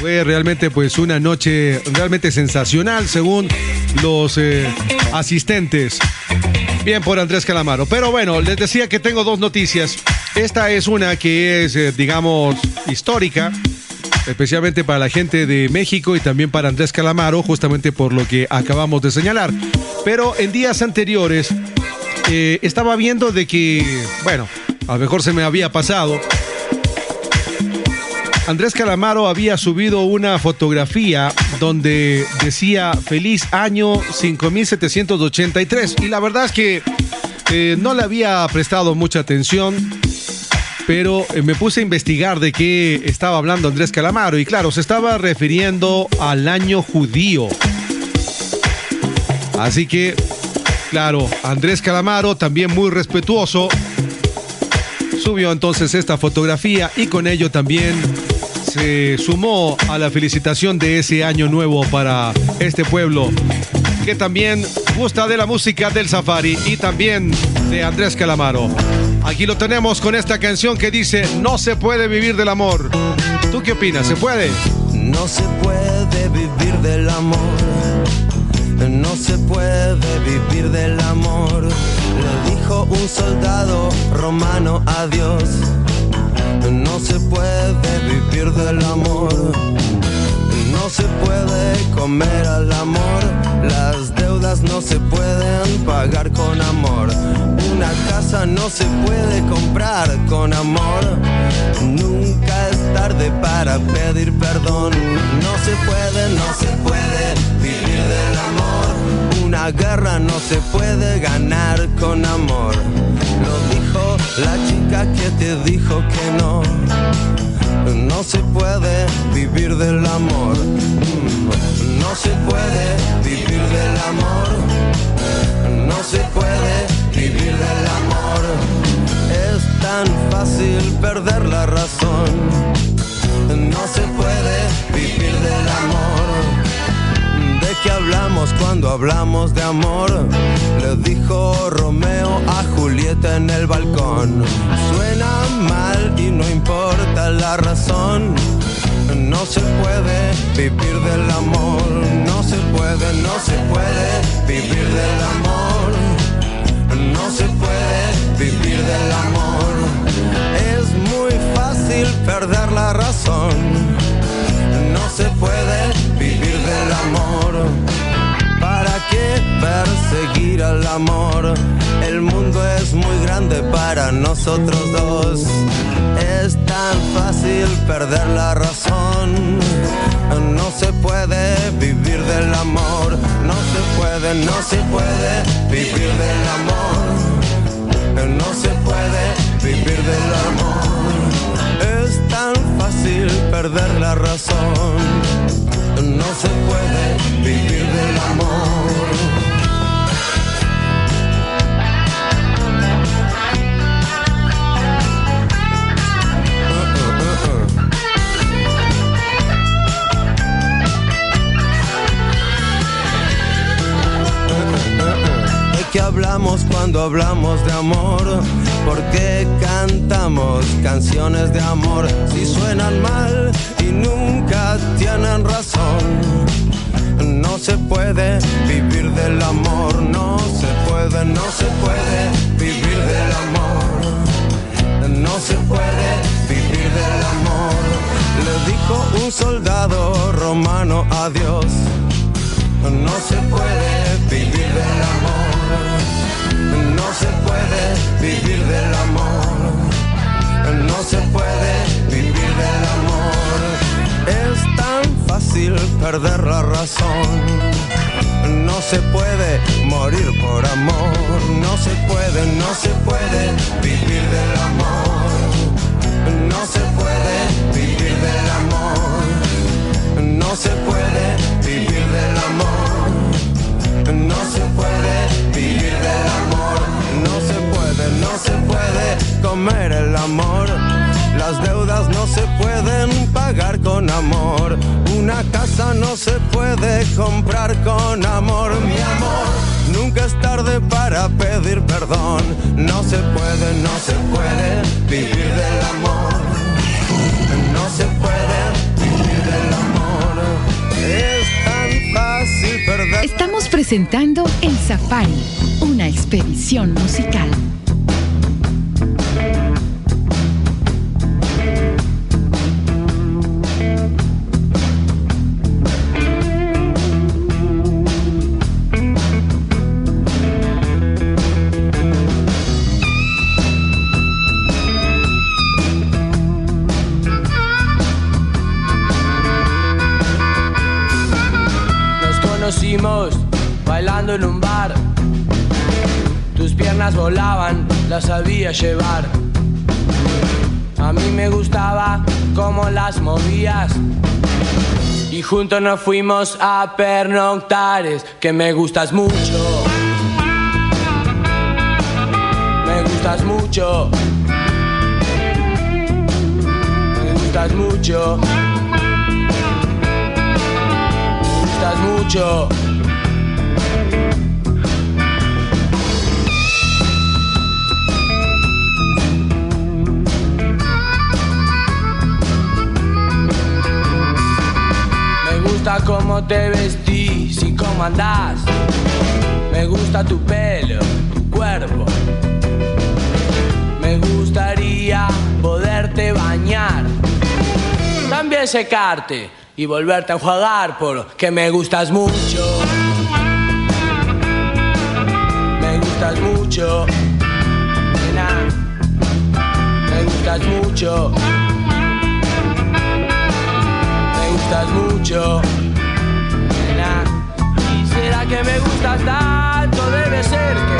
Fue realmente pues una noche realmente sensacional según los eh, asistentes. Bien por Andrés Calamaro. Pero bueno, les decía que tengo dos noticias. Esta es una que es, eh, digamos, histórica, especialmente para la gente de México y también para Andrés Calamaro, justamente por lo que acabamos de señalar. Pero en días anteriores eh, estaba viendo de que, bueno, a lo mejor se me había pasado. Andrés Calamaro había subido una fotografía donde decía feliz año 5783 y la verdad es que eh, no le había prestado mucha atención, pero eh, me puse a investigar de qué estaba hablando Andrés Calamaro y claro, se estaba refiriendo al año judío. Así que, claro, Andrés Calamaro, también muy respetuoso, subió entonces esta fotografía y con ello también se sumó a la felicitación de ese año nuevo para este pueblo que también gusta de la música del Safari y también de Andrés Calamaro. Aquí lo tenemos con esta canción que dice No se puede vivir del amor. ¿Tú qué opinas? ¿Se puede? No se puede vivir del amor. No se puede vivir del amor. Le dijo un soldado romano a Dios. No se puede vivir del amor. Se puede comer al amor. Las deudas no se pueden pagar con amor. Una casa no se puede comprar con amor. Nunca es tarde para pedir perdón. No se puede, no se puede vivir del amor. Una guerra no se puede ganar con amor. Lo dijo la chica que te dijo que no. No se puede vivir del amor. Mm, No se puede vivir del amor. No se puede vivir del amor. Es tan fácil perder la razón. No se puede vivir del amor. ¿De qué hablamos cuando hablamos de amor? Le dijo Romeo a Julieta en el balcón. Suena mal y no importa la razón. No se puede vivir del amor. No se puede, no se puede vivir del amor. No se puede vivir del amor. Es muy fácil perder la razón. No se puede vivir del amor. ¿Para qué perseguir al amor? El mundo es muy grande para nosotros dos. Es tan fácil perder la razón. No se puede vivir del amor. No se puede, no se puede vivir del amor. No se puede vivir del amor. Es tan fácil perder la razón. No se puede vivir del amor. Peleamos cuando hablamos de amor? ¿Por qué cantamos canciones de amor si suenan mal y nunca tienen razón? No se puede vivir del amor, no se puede, no se puede vivir del amor. No se puede vivir del amor. Le dijo un soldado romano a Dios. No se puede vivir del amor. No se puede vivir del amor. No se puede vivir del amor. Es tan fácil perder la razón. No se puede morir por amor. No se puede, no se puede vivir del amor. No se puede vivir del amor. No se puede vivir del amor. Comer el amor. Las deudas no se pueden pagar con amor. Una casa no se puede comprar con amor. Mi amor, nunca es tarde para pedir perdón. No se puede, no se puede vivir del amor. No se puede vivir del amor. Es tan fácil perder. Estamos presentando El Safari, una expedición musical. Bailando en un bar. Tus piernas volaban, las sabía llevar. A mí me gustaba cómo las movías. Y juntos nos fuimos a pernoctares, que me gustas mucho. Me gustas mucho. Me gustas mucho. Me gustas mucho. Cómo te vestís y cómo andás. Me gusta tu pelo, tu cuerpo. Me gustaría poderte bañar. También secarte y volverte a enjuagar porque me gustas mucho. Me gustas mucho. Nena. Me gustas mucho. Me gustas mucho. Nena. ¿Y será que me gustas tanto? Debe ser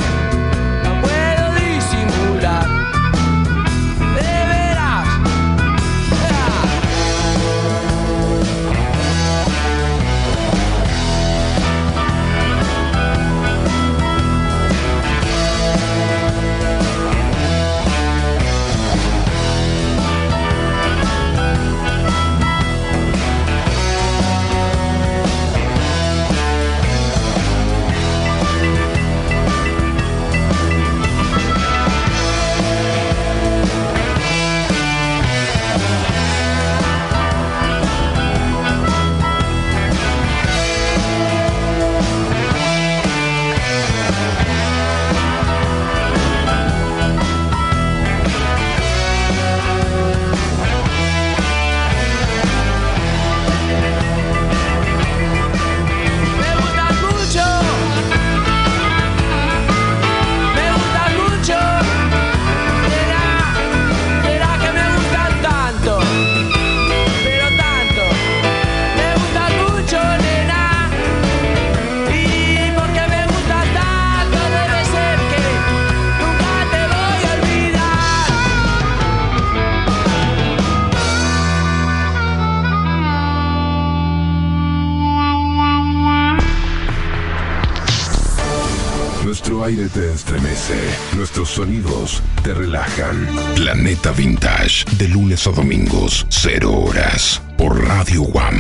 Aire te estremece, nuestros sonidos te relajan. Planeta Vintage, de lunes a domingos, cero horas, por por Radio Guam.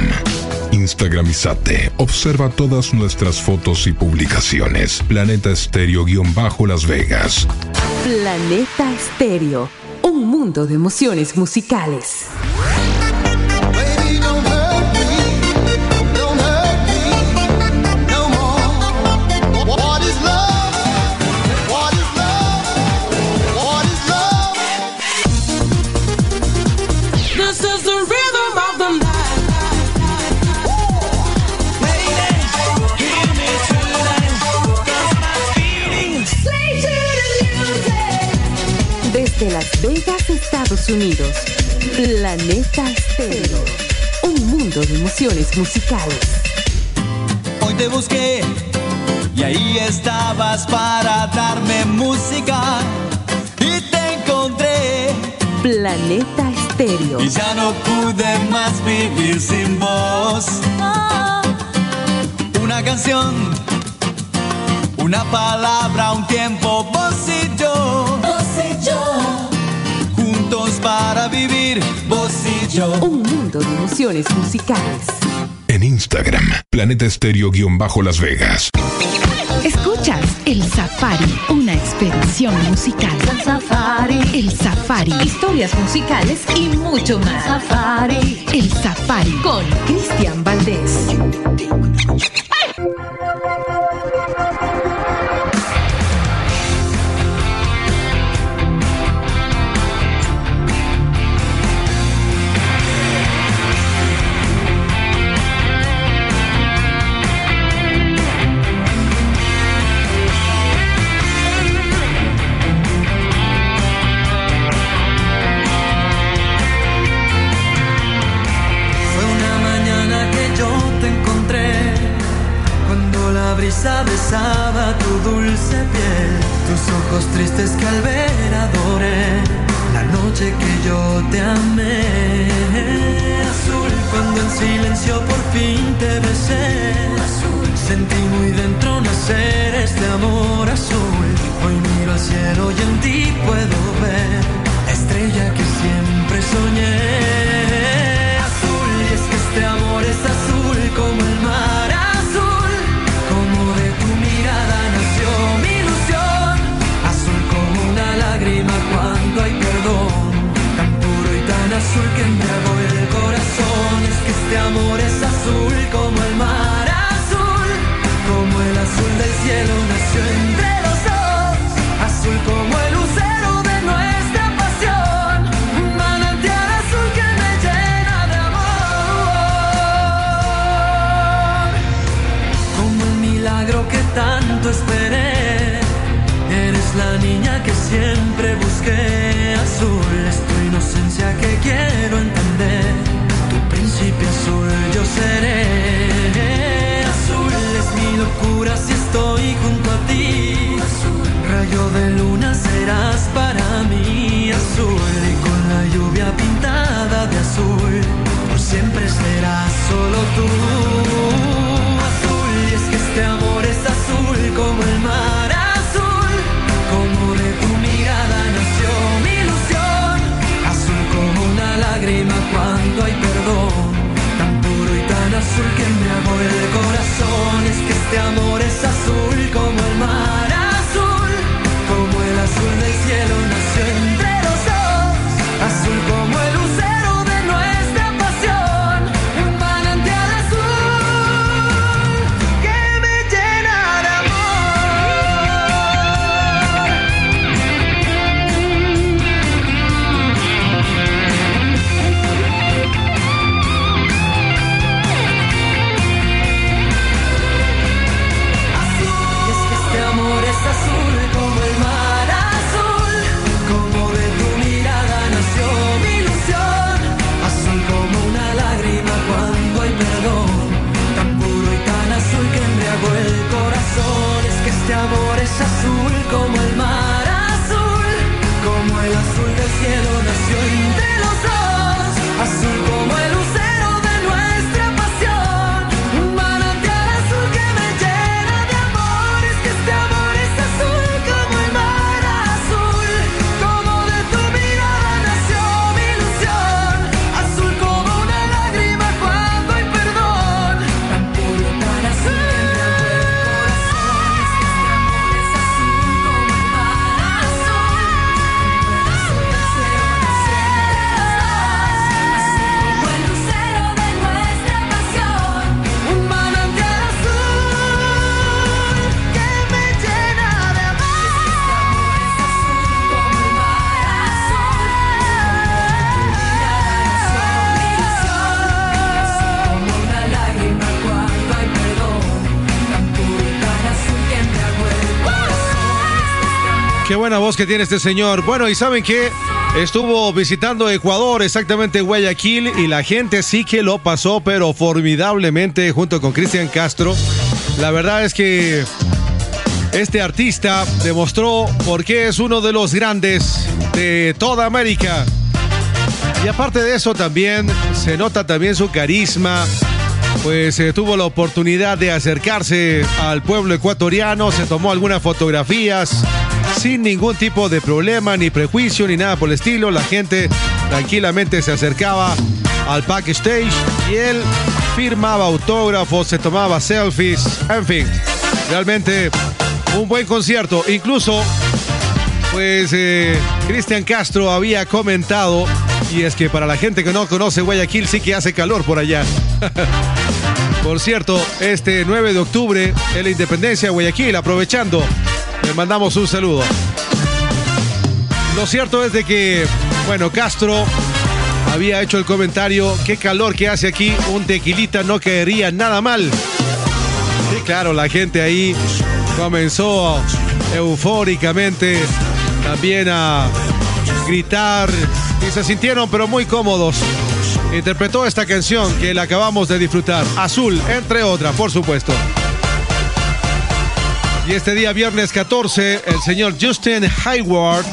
Instagramizate. Observa todas nuestras fotos y publicaciones. Planeta Estéreo-Las Vegas. Planeta Estéreo, un mundo de emociones musicales. Estados Unidos. Planeta Estéreo, un mundo de emociones musicales. Hoy te busqué y ahí estabas para darme música y te encontré Planeta Estéreo. y ya no pude más vivir sin vos. Una canción, una palabra, un tiempo, vos y yo. Vivir, vos y yo. Un mundo de emociones musicales. En Instagram, Planeta Estéreo-Las Vegas. Escuchas El Safari, una expedición musical. El Safari. El Safari. Historias musicales y mucho más. Safari. El Safari. Con Cristian Valdés. Brisa besaba tu dulce piel, tus ojos tristes que al ver adoré, la noche que yo te amé. Azul cuando en silencio por fin te besé. Sentí muy dentro nacer este amor azul. Hoy miro al cielo y en ti puedo ver la estrella que siempre soñé. Azul que embriagó el corazón. Es que este amor es azul como el mar azul. Como el azul del cielo nació entre los dos. Azul como el lucero de nuestra pasión. Manantial azul que me llena de amor. Como el milagro que tanto esperé. Eres la niña que siempre busqué. Azul inocencia que quiero entender. Tu principio azul yo seré. Azul es mi locura si estoy junto a ti. Rayo de luna serás para mí. Azul y con la lluvia pintada de azul. Por siempre serás solo tú. Azul y es que este amor es azul como el mar el corazón. Es que este amor es azul como el mar que tiene este señor. Bueno, y saben que estuvo visitando Ecuador, exactamente Guayaquil, y la gente sí que lo pasó, pero formidablemente junto con Cristian Castro. La verdad es que este artista demostró por qué es uno de los grandes de toda América. Y aparte de eso también se nota también su carisma, pues eh, tuvo la oportunidad de acercarse al pueblo ecuatoriano, se tomó algunas fotografías sin ningún tipo de problema, ni prejuicio, ni nada por el estilo. La gente tranquilamente se acercaba al backstage y él firmaba autógrafos, se tomaba selfies, en fin, realmente un buen concierto. Incluso, pues eh, Cristian Castro había comentado, y es que para la gente que no conoce Guayaquil sí que hace calor por allá. Por cierto, este 9 de octubre en la Independencia de Guayaquil, aprovechando, le mandamos un saludo. Lo cierto es de que, bueno, Castro había hecho el comentario, qué calor que hace aquí, un tequilita no caería nada mal. Sí, claro, la gente ahí comenzó eufóricamente también a gritar y se sintieron pero muy cómodos. Interpretó esta canción que la acabamos de disfrutar, Azul, entre otras, por supuesto. Y este día, viernes 14, el señor Justin Hayward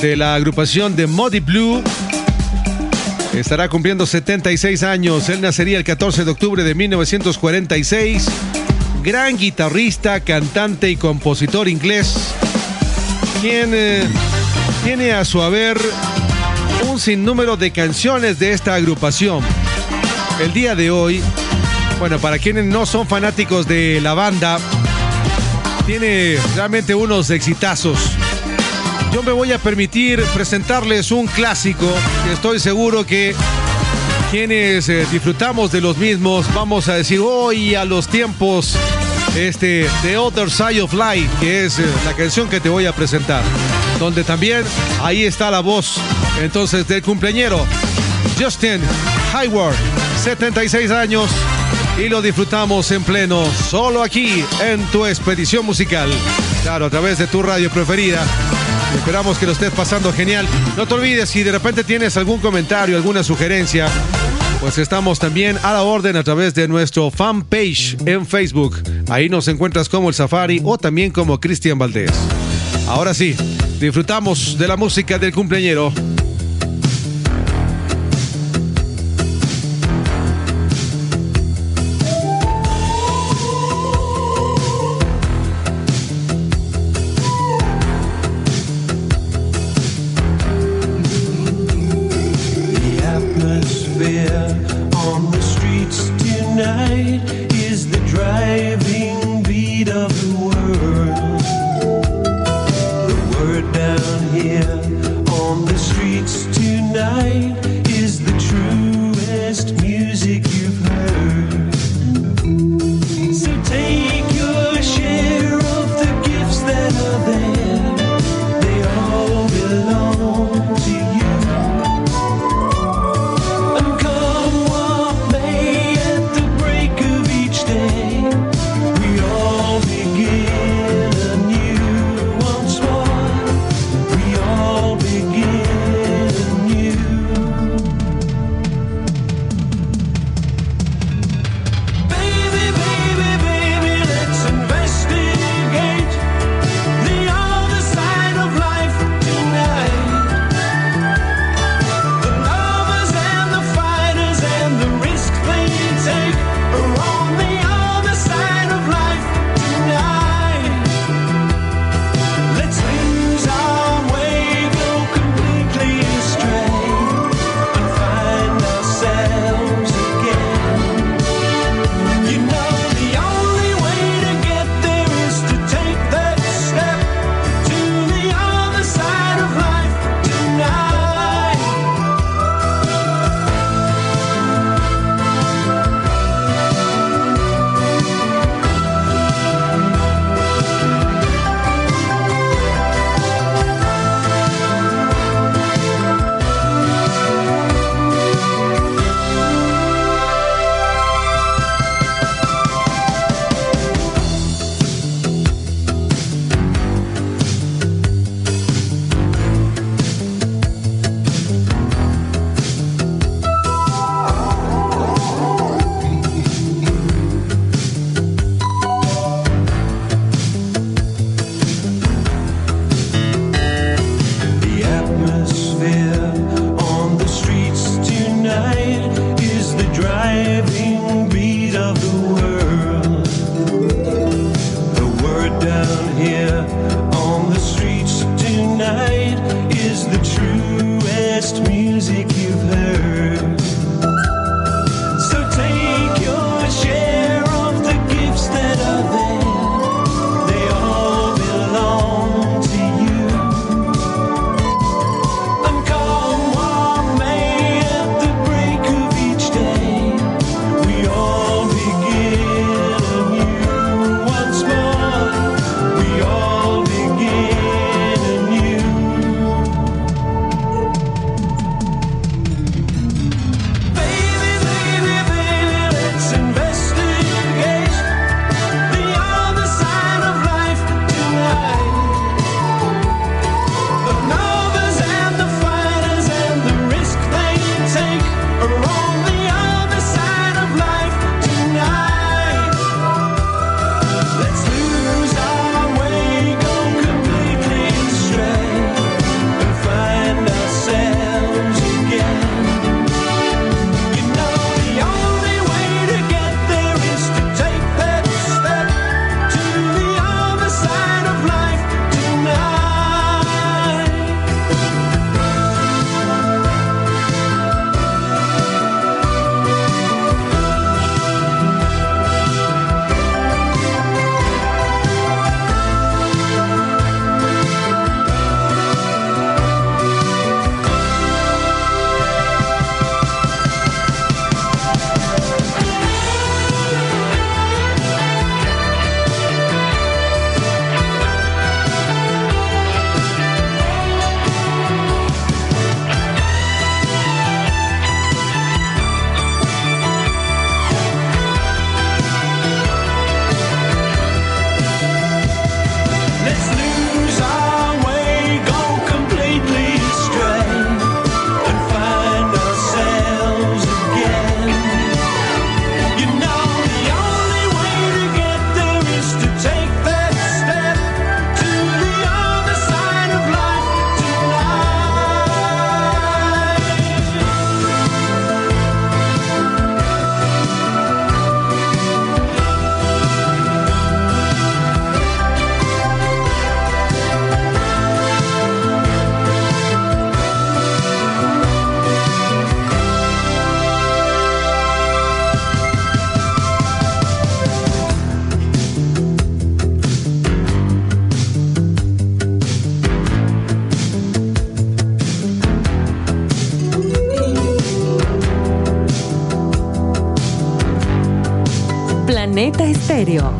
de la agrupación de Muddy Blue estará cumpliendo 76 años. Él nacería el 14 de octubre de 1946. Gran guitarrista, cantante y compositor inglés, quien eh, tiene a su haber un sinnúmero de canciones de esta agrupación. El día de hoy, bueno, para quienes no son fanáticos de la banda, tiene realmente unos exitazos. Yo me voy a permitir presentarles un clásico que estoy seguro que quienes eh, disfrutamos de los mismos vamos a decir hoy a los tiempos este The Other Side of Life, que es eh, la canción que te voy a presentar, donde también ahí está la voz entonces del cumpleañero Justin Hayward, 76 años y lo disfrutamos en pleno solo aquí en tu expedición musical. Claro, a través de tu radio preferida. Esperamos que lo estés pasando genial. No te olvides, si de repente tienes algún comentario, alguna sugerencia, pues estamos también a la orden a través de nuestro fanpage en Facebook. Ahí nos encuentras como el Safari o también como Cristian Valdés. Ahora sí, disfrutamos de la música del cumpleañero. Estéreo.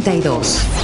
32.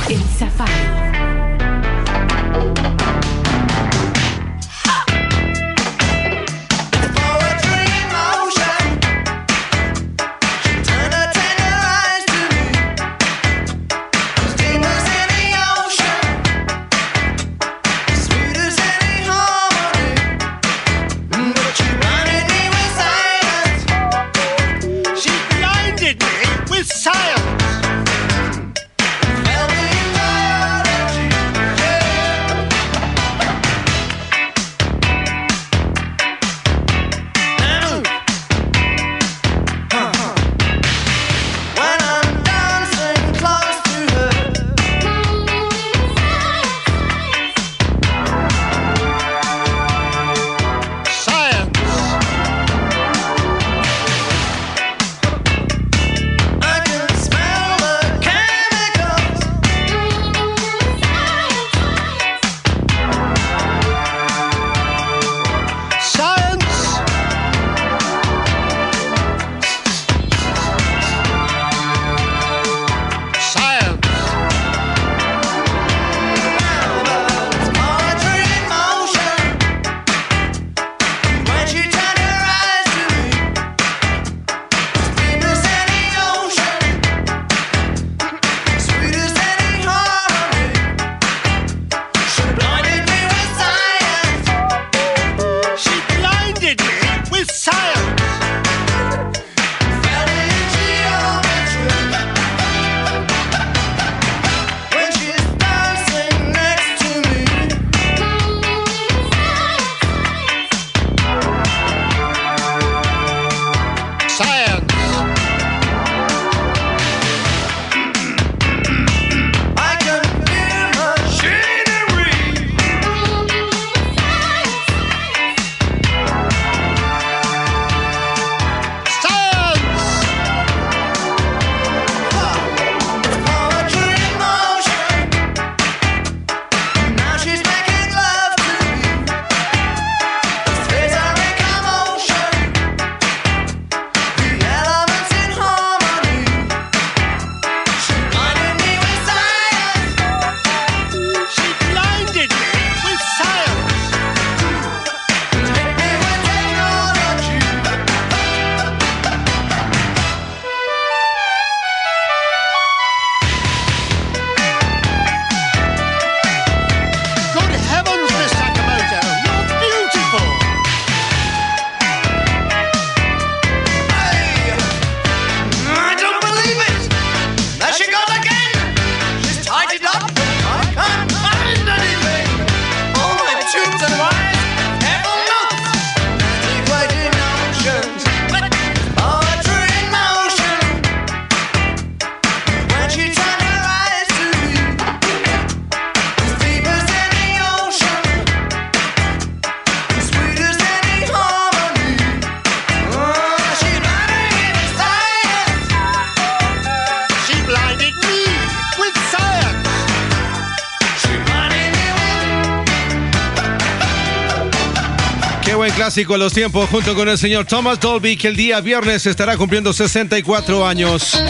clásico de los tiempos junto con el señor Thomas Dolby, que el día viernes estará cumpliendo 64 años.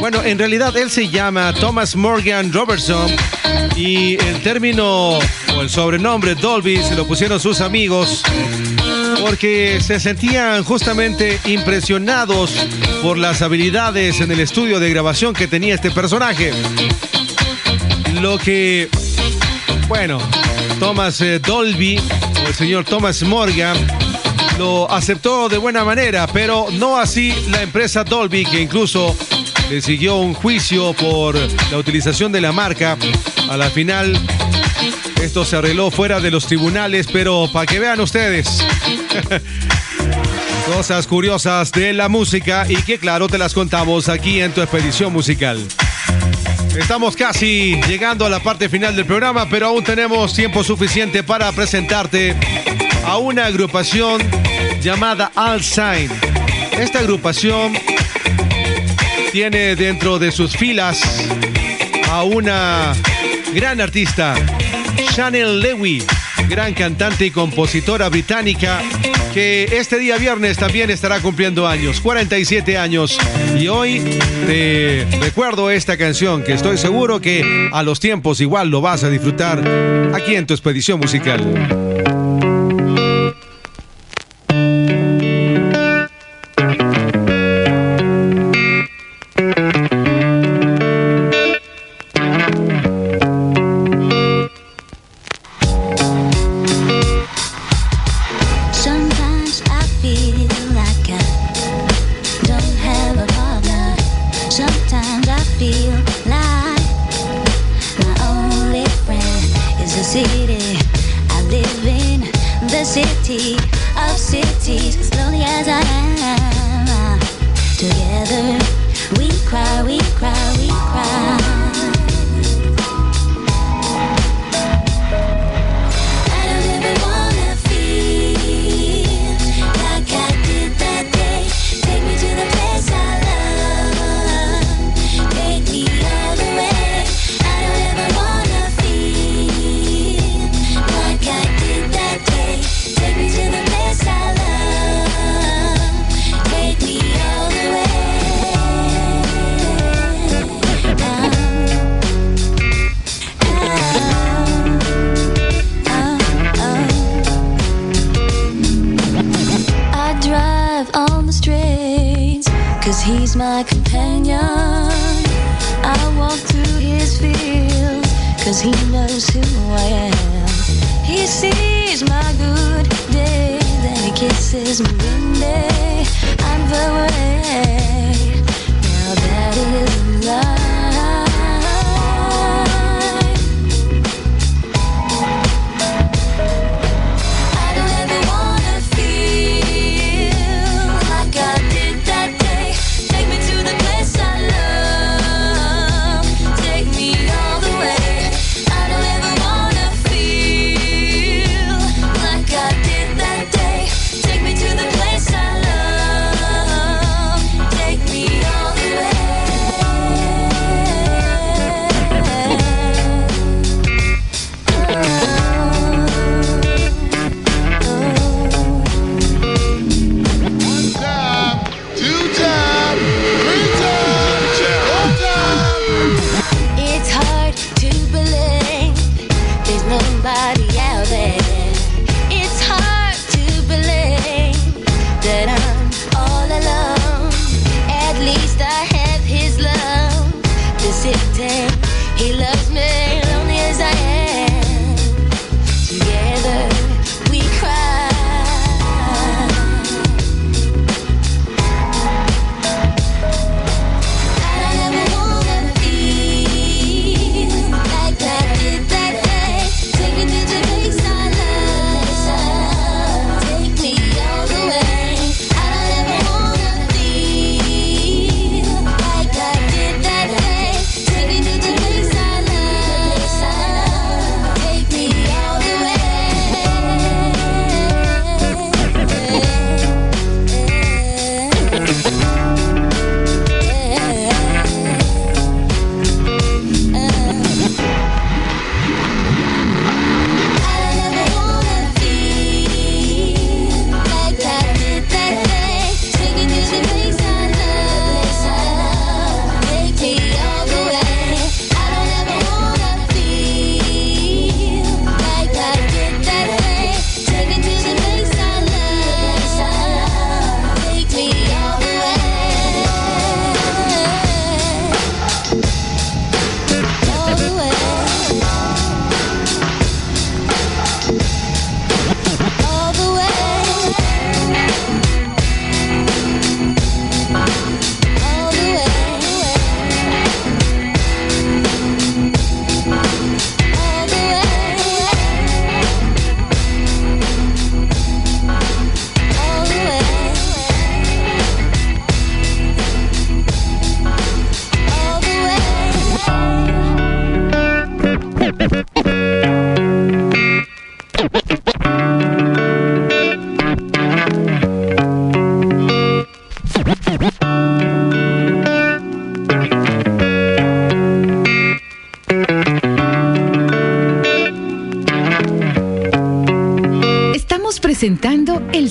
Bueno, en realidad él se llama Thomas Morgan Robertson y el término o el sobrenombre Dolby se lo pusieron sus amigos porque se sentían justamente impresionados por las habilidades en el estudio de grabación que tenía este personaje. Lo que, bueno, Thomas eh, Dolby el señor Thomas Morgan, lo aceptó de buena manera, pero no así la empresa Dolby, que incluso le siguió un juicio por la utilización de la marca. A la final, esto se arregló fuera de los tribunales, pero para que vean ustedes. Cosas curiosas de la música y que claro te las contamos aquí en tu expedición musical. Estamos casi llegando a la parte final del programa, pero aún tenemos tiempo suficiente para presentarte a una agrupación llamada Alzheimer. Esta agrupación tiene dentro de sus filas a una gran artista, Chanel Lewy, gran cantante y compositora británica que este día viernes también estará cumpliendo años, 47 años. Y hoy te recuerdo esta canción que estoy seguro que a los tiempos igual lo vas a disfrutar aquí en tu expedición musical.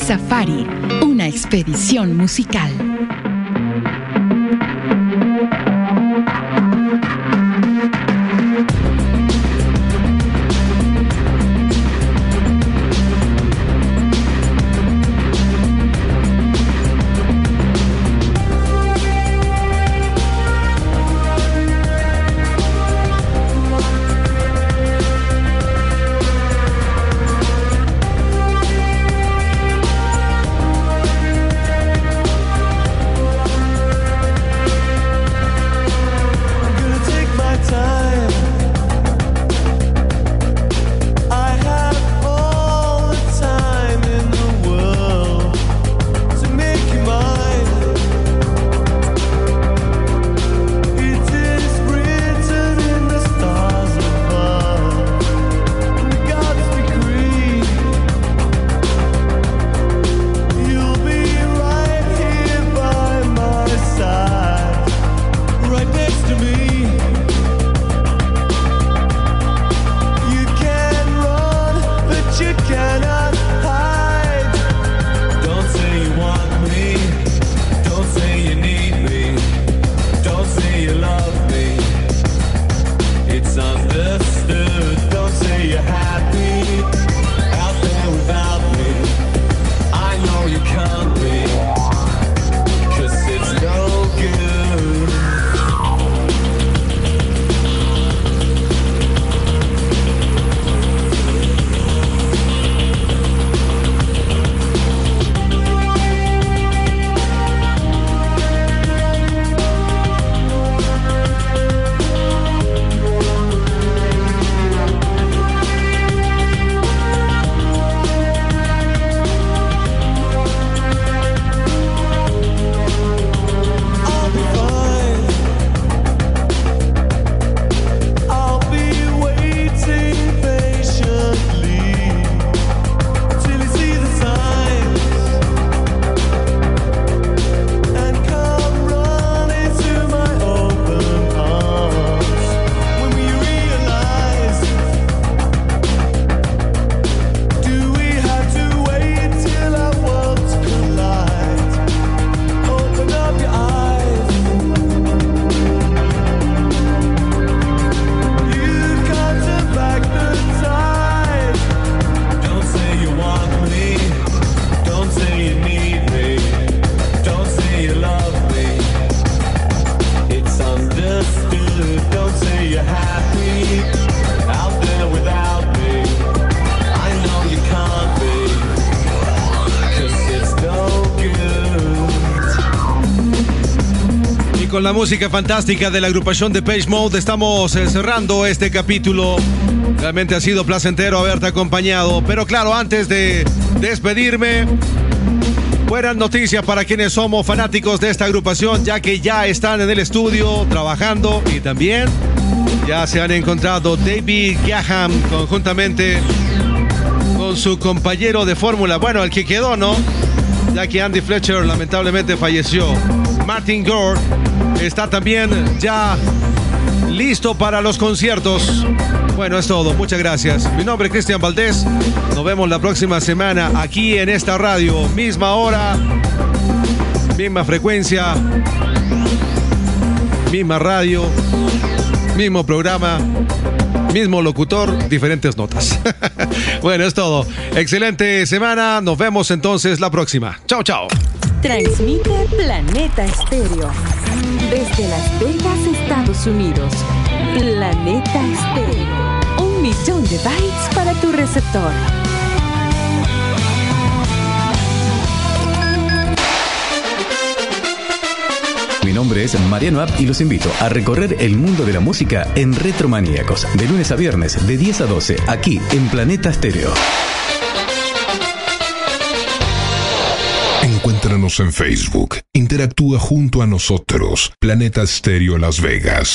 Safari, una expedición musical. La música fantástica de la agrupación de Page Mode estamos eh, cerrando este capítulo. Realmente ha sido placentero haberte acompañado. Pero claro, antes de despedirme, buenas noticias para quienes somos fanáticos de esta agrupación, ya que ya están en el estudio trabajando y también ya se han encontrado David Gaham conjuntamente con su compañero de fórmula. Bueno, el que quedó, ¿no? Ya que Andy Fletcher lamentablemente falleció. Martin Gore está también ya listo para los conciertos. Bueno, es todo. Muchas gracias. Mi nombre es Cristian Valdés. Nos vemos la próxima semana aquí en esta radio. Misma hora, misma frecuencia, misma radio, mismo programa, mismo locutor, diferentes notas. bueno, es todo. Excelente semana. Nos vemos entonces la próxima. Chao, chao. Transmite Planeta Estéreo. Desde Las Vegas, Estados Unidos. Planeta Estéreo. Un millón de bytes para tu receptor. Mi nombre es Mariano App y los invito a recorrer el mundo de la música en Retromaníacos, de lunes a viernes, de 10 a 12, aquí en Planeta Stereo. En Facebook. Interactúa junto a nosotros. Planeta Stereo Las Vegas.